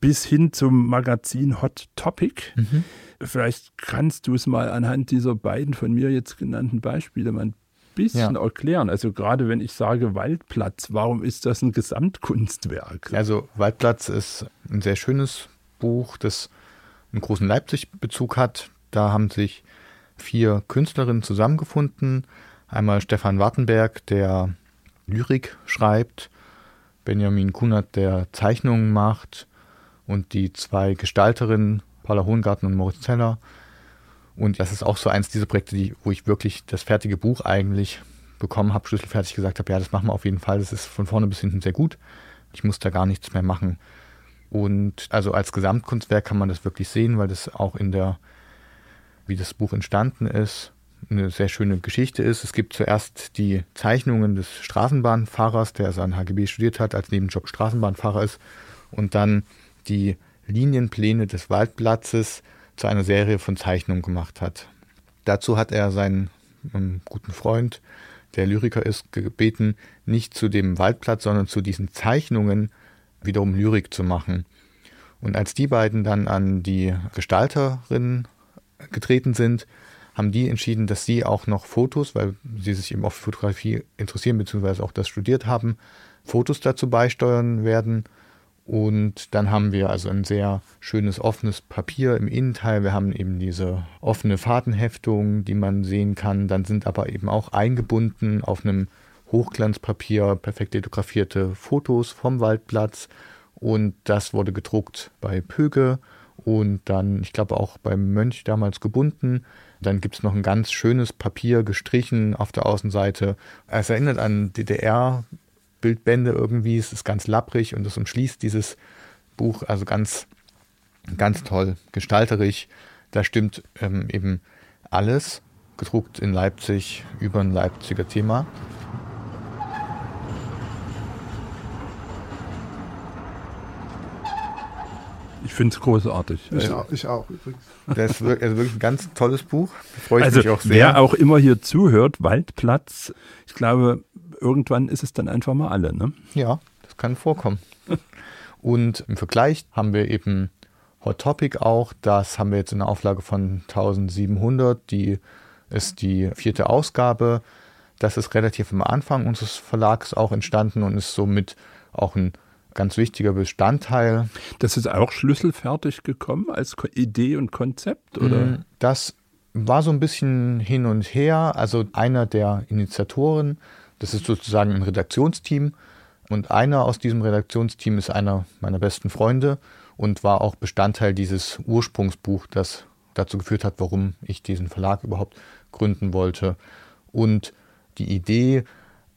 Bis hin zum Magazin Hot Topic. Mhm. Vielleicht kannst du es mal anhand dieser beiden von mir jetzt genannten Beispiele mal ein bisschen ja. erklären. Also gerade wenn ich sage Waldplatz, warum ist das ein Gesamtkunstwerk? Also Waldplatz ist ein sehr schönes Buch, das einen großen Leipzig-Bezug hat. Da haben sich vier Künstlerinnen zusammengefunden. Einmal Stefan Wartenberg, der Lyrik schreibt, Benjamin Kunert, der Zeichnungen macht und die zwei Gestalterinnen, Paula Hohengarten und Moritz Zeller. Und das ist auch so eins dieser Projekte, die, wo ich wirklich das fertige Buch eigentlich bekommen habe, schlüsselfertig gesagt habe, ja, das machen wir auf jeden Fall, das ist von vorne bis hinten sehr gut. Ich muss da gar nichts mehr machen. Und also als Gesamtkunstwerk kann man das wirklich sehen, weil das auch in der, wie das Buch entstanden ist, eine sehr schöne Geschichte ist. Es gibt zuerst die Zeichnungen des Straßenbahnfahrers, der an HGB studiert hat, als Nebenjob Straßenbahnfahrer ist, und dann die Linienpläne des Waldplatzes zu einer Serie von Zeichnungen gemacht hat. Dazu hat er seinen um, guten Freund, der Lyriker ist, gebeten, nicht zu dem Waldplatz, sondern zu diesen Zeichnungen wiederum Lyrik zu machen. Und als die beiden dann an die Gestalterin getreten sind, haben die entschieden, dass sie auch noch Fotos, weil sie sich eben auf Fotografie interessieren, beziehungsweise auch das studiert haben, Fotos dazu beisteuern werden. Und dann haben wir also ein sehr schönes offenes Papier im Innenteil. Wir haben eben diese offene Fahrtenheftung, die man sehen kann. Dann sind aber eben auch eingebunden auf einem Hochglanzpapier perfekt litografierte Fotos vom Waldplatz. Und das wurde gedruckt bei Pöge und dann, ich glaube, auch beim Mönch damals gebunden. Dann gibt es noch ein ganz schönes Papier gestrichen auf der Außenseite. Es erinnert an DDR-Bildbände irgendwie. Es ist ganz lapprig und es umschließt dieses Buch. Also ganz, ganz toll, gestalterisch. Da stimmt ähm, eben alles. Gedruckt in Leipzig über ein Leipziger Thema. Ich finde es großartig. Ich, auch, ich auch übrigens. Das ist wirklich, also wirklich ein ganz tolles Buch. Freue ich also, mich auch sehr. wer auch immer hier zuhört, Waldplatz, ich glaube, irgendwann ist es dann einfach mal alle, ne? Ja, das kann vorkommen. *laughs* Und im Vergleich haben wir eben Hot Topic auch. Das haben wir jetzt in einer Auflage von 1700. Die ist die vierte Ausgabe. Das ist relativ am Anfang unseres Verlags auch entstanden und ist somit auch ein ganz wichtiger Bestandteil. Das ist auch schlüsselfertig gekommen als Idee und Konzept, oder? Mm, Das war so ein bisschen hin und her. Also einer der Initiatoren, das ist sozusagen ein Redaktionsteam. Und einer aus diesem Redaktionsteam ist einer meiner besten Freunde und war auch Bestandteil dieses Ursprungsbuch, das dazu geführt hat, warum ich diesen Verlag überhaupt gründen wollte. Und die Idee,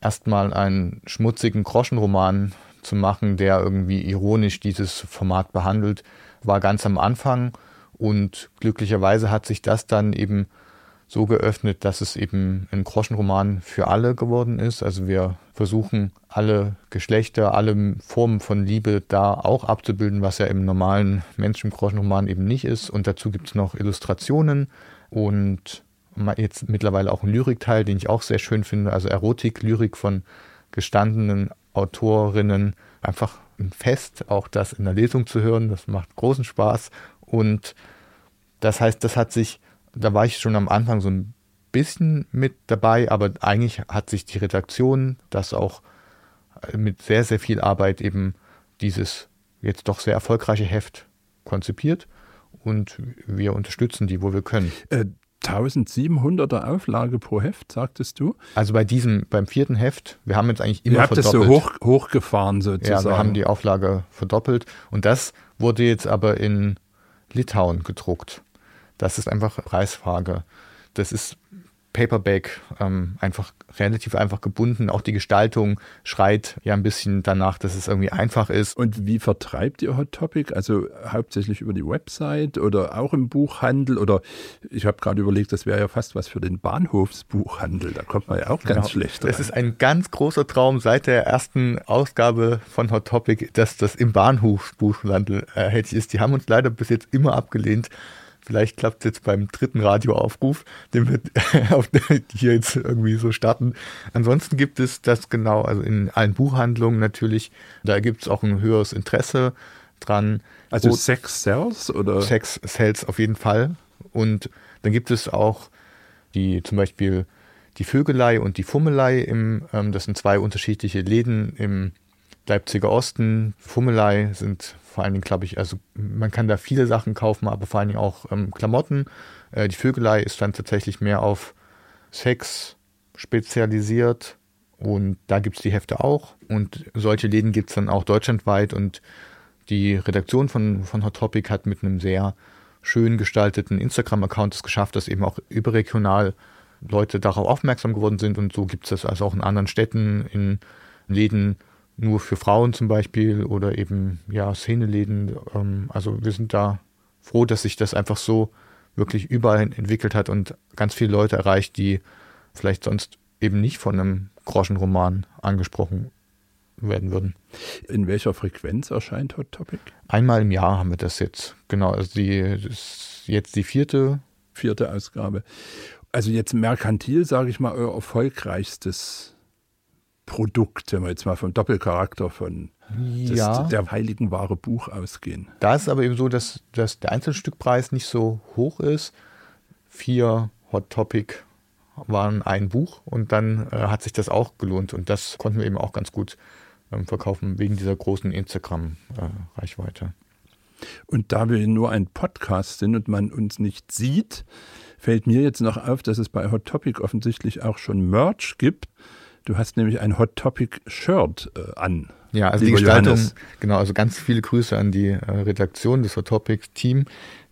erstmal einen schmutzigen Groschenroman zu machen, der irgendwie ironisch dieses Format behandelt, war ganz am Anfang. Und glücklicherweise hat sich das dann eben so geöffnet, dass es eben ein Groschenroman für alle geworden ist. Also wir versuchen alle Geschlechter, alle Formen von Liebe da auch abzubilden, was ja im normalen Menschen-Groschenroman eben nicht ist. Und dazu gibt es noch Illustrationen und jetzt mittlerweile auch einen Lyrikteil, den ich auch sehr schön finde. Also Erotik, Lyrik von gestandenen Autorinnen. Einfach ein Fest, auch das in der Lesung zu hören. Das macht großen Spaß. Und das heißt, das hat sich, da war ich schon am Anfang so ein bisschen mit dabei, aber eigentlich hat sich die Redaktion das auch äh, mit sehr, sehr viel Arbeit eben dieses jetzt doch sehr erfolgreiche Heft konzipiert und wir unterstützen die, wo wir können. Äh, 1700er Auflage pro Heft, sagtest du? Also bei diesem, beim vierten Heft, wir haben jetzt eigentlich immer Ihr habt das so verdoppelt. hoch, hochgefahren sozusagen. Ja, wir haben die Auflage verdoppelt und das wurde jetzt aber in Litauen gedruckt. Das ist einfach Preisfrage. Das ist Paperback, ähm, einfach relativ einfach gebunden. Auch die Gestaltung schreit ja ein bisschen danach, dass es irgendwie einfach ist. Und wie vertreibt ihr Hot Topic? Also hauptsächlich über die Website oder auch im Buchhandel? Oder ich habe gerade überlegt, das wäre ja fast was für den Bahnhofsbuchhandel. Da kommt man ja auch ganz Genau. schlecht Das rein. ist ein ganz großer Traum seit der ersten Ausgabe von Hot Topic, dass das im Bahnhofsbuchhandel erhältlich ist. Die haben uns leider bis jetzt immer abgelehnt. Vielleicht klappt es jetzt beim dritten Radioaufruf, den wir *laughs* hier jetzt irgendwie so starten. Ansonsten gibt es das genau, also in allen Buchhandlungen natürlich, da gibt es auch ein höheres Interesse dran. also Und- Sex Sells oder? Sex Sales auf jeden Fall. Und dann gibt es auch die zum Beispiel die Vögelei und die Fummelei. Im, ähm, das sind zwei unterschiedliche Läden im Leipziger Osten. Fummelei sind vor allen Dingen, glaube ich, also man kann da viele Sachen kaufen, aber vor allen Dingen auch ähm, Klamotten. Äh, die Vögelei ist dann tatsächlich mehr auf Sex spezialisiert und da gibt es die Hefte auch. Und solche Läden gibt es dann auch deutschlandweit und die Redaktion von, von Hot Topic hat mit einem sehr schön gestalteten Instagram-Account es geschafft, dass eben auch überregional Leute darauf aufmerksam geworden sind. Und so gibt es das also auch in anderen Städten, in Läden nur für Frauen zum Beispiel oder eben ja Szeneläden. Ähm, also wir sind da froh, dass sich das einfach so wirklich überall entwickelt hat und ganz viele Leute erreicht, die vielleicht sonst eben nicht von einem Groschenroman angesprochen werden würden. In welcher Frequenz erscheint Hot Topic? Einmal im Jahr haben wir das jetzt. Genau, also die das ist jetzt die vierte. Vierte Ausgabe. Also jetzt merkantil, sage ich mal, euer erfolgreichstes Produkt, wenn wir jetzt mal vom Doppelcharakter von des, ja, der heiligen Ware Buch ausgehen. da ist es aber eben so, dass, dass der Einzelstückpreis nicht so hoch ist. Vier Hot Topic waren ein Buch und dann äh, hat sich das auch gelohnt und das konnten wir eben auch ganz gut ähm, verkaufen wegen dieser großen Instagram-Reichweite. Und da wir nur ein Podcast sind und man uns nicht sieht, fällt mir jetzt noch auf, dass es bei Hot Topic offensichtlich auch schon Merch gibt. Du hast nämlich ein Hot Topic Shirt äh, an. Ja, also die Gestaltung, Johannes. genau, also ganz viele Grüße an die äh, Redaktion des Hot Topic Team.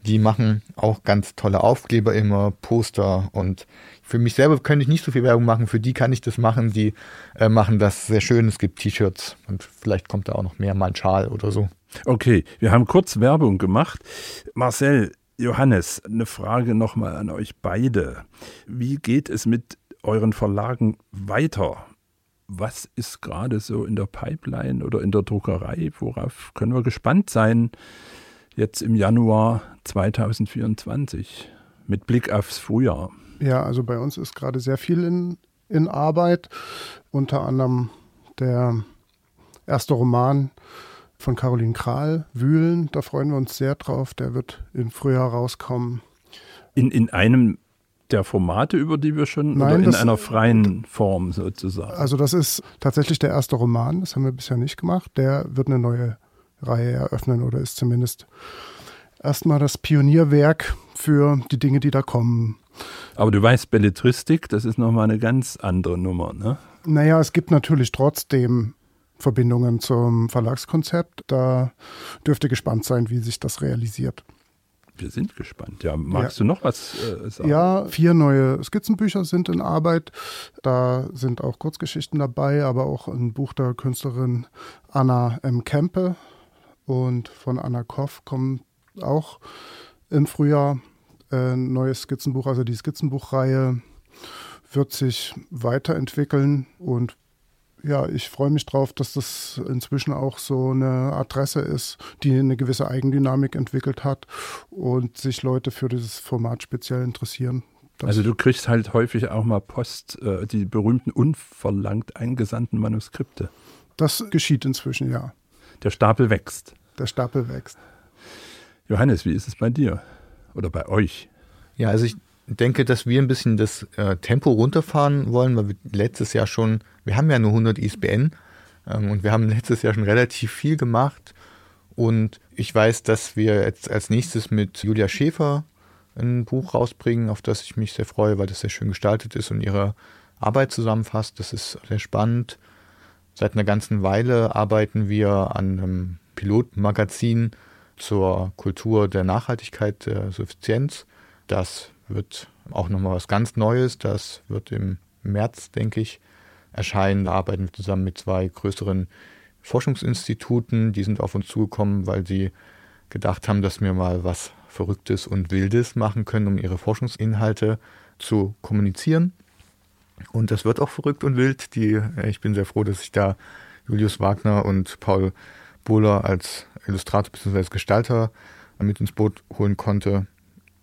Die machen auch ganz tolle Aufkleber immer, Poster und für mich selber könnte ich nicht so viel Werbung machen, für die kann ich das machen, die äh, machen das sehr schön. Es gibt T-Shirts und vielleicht kommt da auch noch mehr, mal ein Schal oder so. Okay, wir haben kurz Werbung gemacht. Marcel, Johannes, eine Frage nochmal an euch beide. Wie geht es mit euren Verlagen weiter? Was ist gerade so in der Pipeline oder in der Druckerei? Worauf können wir gespannt sein jetzt im Januar 2024 mit Blick aufs Frühjahr? Ja, also bei uns ist gerade sehr viel in, in Arbeit. Unter anderem der erste Roman von Caroline Kral, Wühlen. Da freuen wir uns sehr drauf. Der wird im Frühjahr rauskommen. In, in einem der Formate, über die wir schon, Nein, oder in einer freien Form sozusagen? Also das ist tatsächlich der erste Roman, das haben wir bisher nicht gemacht. Der wird eine neue Reihe eröffnen oder ist zumindest erstmal das Pionierwerk für die Dinge, die da kommen. Aber du weißt, Belletristik, das ist nochmal eine ganz andere Nummer, ne? Naja, es gibt natürlich trotzdem Verbindungen zum Verlagskonzept. Da dürft ihr gespannt sein, wie sich das realisiert. Wir sind gespannt. Ja, magst ja. du noch was äh, sagen? Ja, vier neue Skizzenbücher sind in Arbeit. Da sind auch Kurzgeschichten dabei, aber auch ein Buch der Künstlerin Anna M. Kempe und von Anna Koff kommt auch im Frühjahr ein neues Skizzenbuch. Also die Skizzenbuchreihe wird sich weiterentwickeln und ja, ich freue mich drauf, dass das inzwischen auch so eine Adresse ist, die eine gewisse Eigendynamik entwickelt hat und sich Leute für dieses Format speziell interessieren. Also du kriegst halt häufig auch mal Post, äh, die berühmten unverlangt eingesandten Manuskripte. Das geschieht inzwischen, ja. Der Stapel wächst. Der Stapel wächst. Johannes, wie ist es bei dir? Oder bei euch? Ja, also ich denke, dass wir ein bisschen das äh, Tempo runterfahren wollen, weil wir letztes Jahr schon, wir haben ja nur 100 ISBN ähm, und wir haben letztes Jahr schon relativ viel gemacht. Und ich weiß, dass wir jetzt als nächstes mit Julia Schäfer ein Buch rausbringen, auf das ich mich sehr freue, weil das sehr schön gestaltet ist und ihre Arbeit zusammenfasst. Das ist sehr spannend. Seit einer ganzen Weile arbeiten wir an einem Pilotmagazin zur Kultur der Nachhaltigkeit, der Suffizienz. Das wird auch nochmal was ganz Neues. Das wird im März, denke ich, erscheinen. Da arbeiten wir zusammen mit zwei größeren Forschungsinstituten. Die sind auf uns zugekommen, weil sie gedacht haben, dass wir mal was Verrücktes und Wildes machen können, um ihre Forschungsinhalte zu kommunizieren. Und das wird auch verrückt und wild. Die, ich bin sehr froh, dass ich da Julius Wagner und Paul Bohler als Illustrator bzw. Gestalter mit ins Boot holen konnte.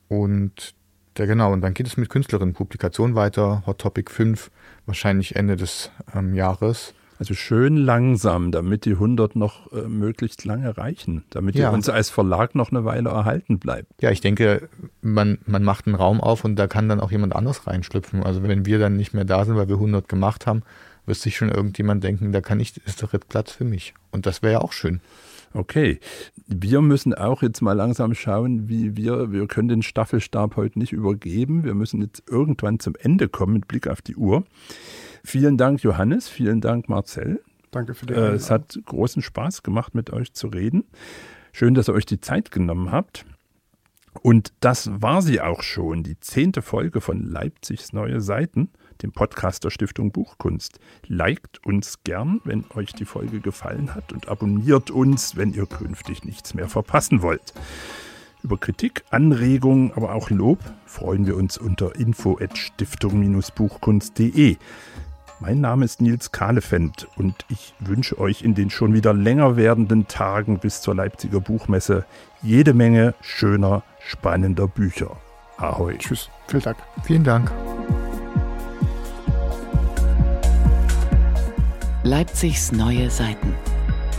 Und ja, genau. Und dann geht es mit Künstlerinnen-Publikation weiter. Hot Topic 5, wahrscheinlich Ende des ähm, Jahres. Also schön langsam, damit die 100 noch äh, möglichst lange reichen, damit ja. uns als Verlag noch eine Weile erhalten bleibt. Ja, ich denke, man, man macht einen Raum auf und da kann dann auch jemand anderes reinschlüpfen. Also wenn wir dann nicht mehr da sind, weil wir 100 gemacht haben, wird sich schon irgendjemand denken, da kann ich, ist doch jetzt Platz für mich. Und das wäre ja auch schön. Okay, wir müssen auch jetzt mal langsam schauen, wie wir, wir können den Staffelstab heute nicht übergeben. Wir müssen jetzt irgendwann zum Ende kommen mit Blick auf die Uhr. Vielen Dank, Johannes. Vielen Dank, Marcel. Danke für die Einladung. Es hat großen Spaß gemacht, mit euch zu reden. Schön, dass ihr euch die Zeit genommen habt. Und das war sie auch schon, die zehnte Folge von Leipzigs Neue Seiten dem Podcast der Stiftung Buchkunst. Liked uns gern, wenn euch die Folge gefallen hat und abonniert uns, wenn ihr künftig nichts mehr verpassen wollt. Über Kritik, Anregungen, aber auch Lob freuen wir uns unter info@stiftung-buchkunst.de. Mein Name ist Nils Kahlefeld und ich wünsche euch in den schon wieder länger werdenden Tagen bis zur Leipziger Buchmesse jede Menge schöner, spannender Bücher. Ahoi. Tschüss. Vielen Dank. Vielen Dank. Leipzigs neue Seiten.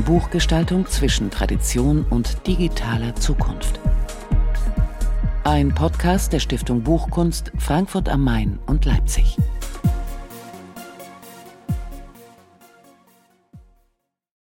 Buchgestaltung zwischen Tradition und digitaler Zukunft. Ein Podcast der Stiftung Buchkunst Frankfurt am Main und Leipzig.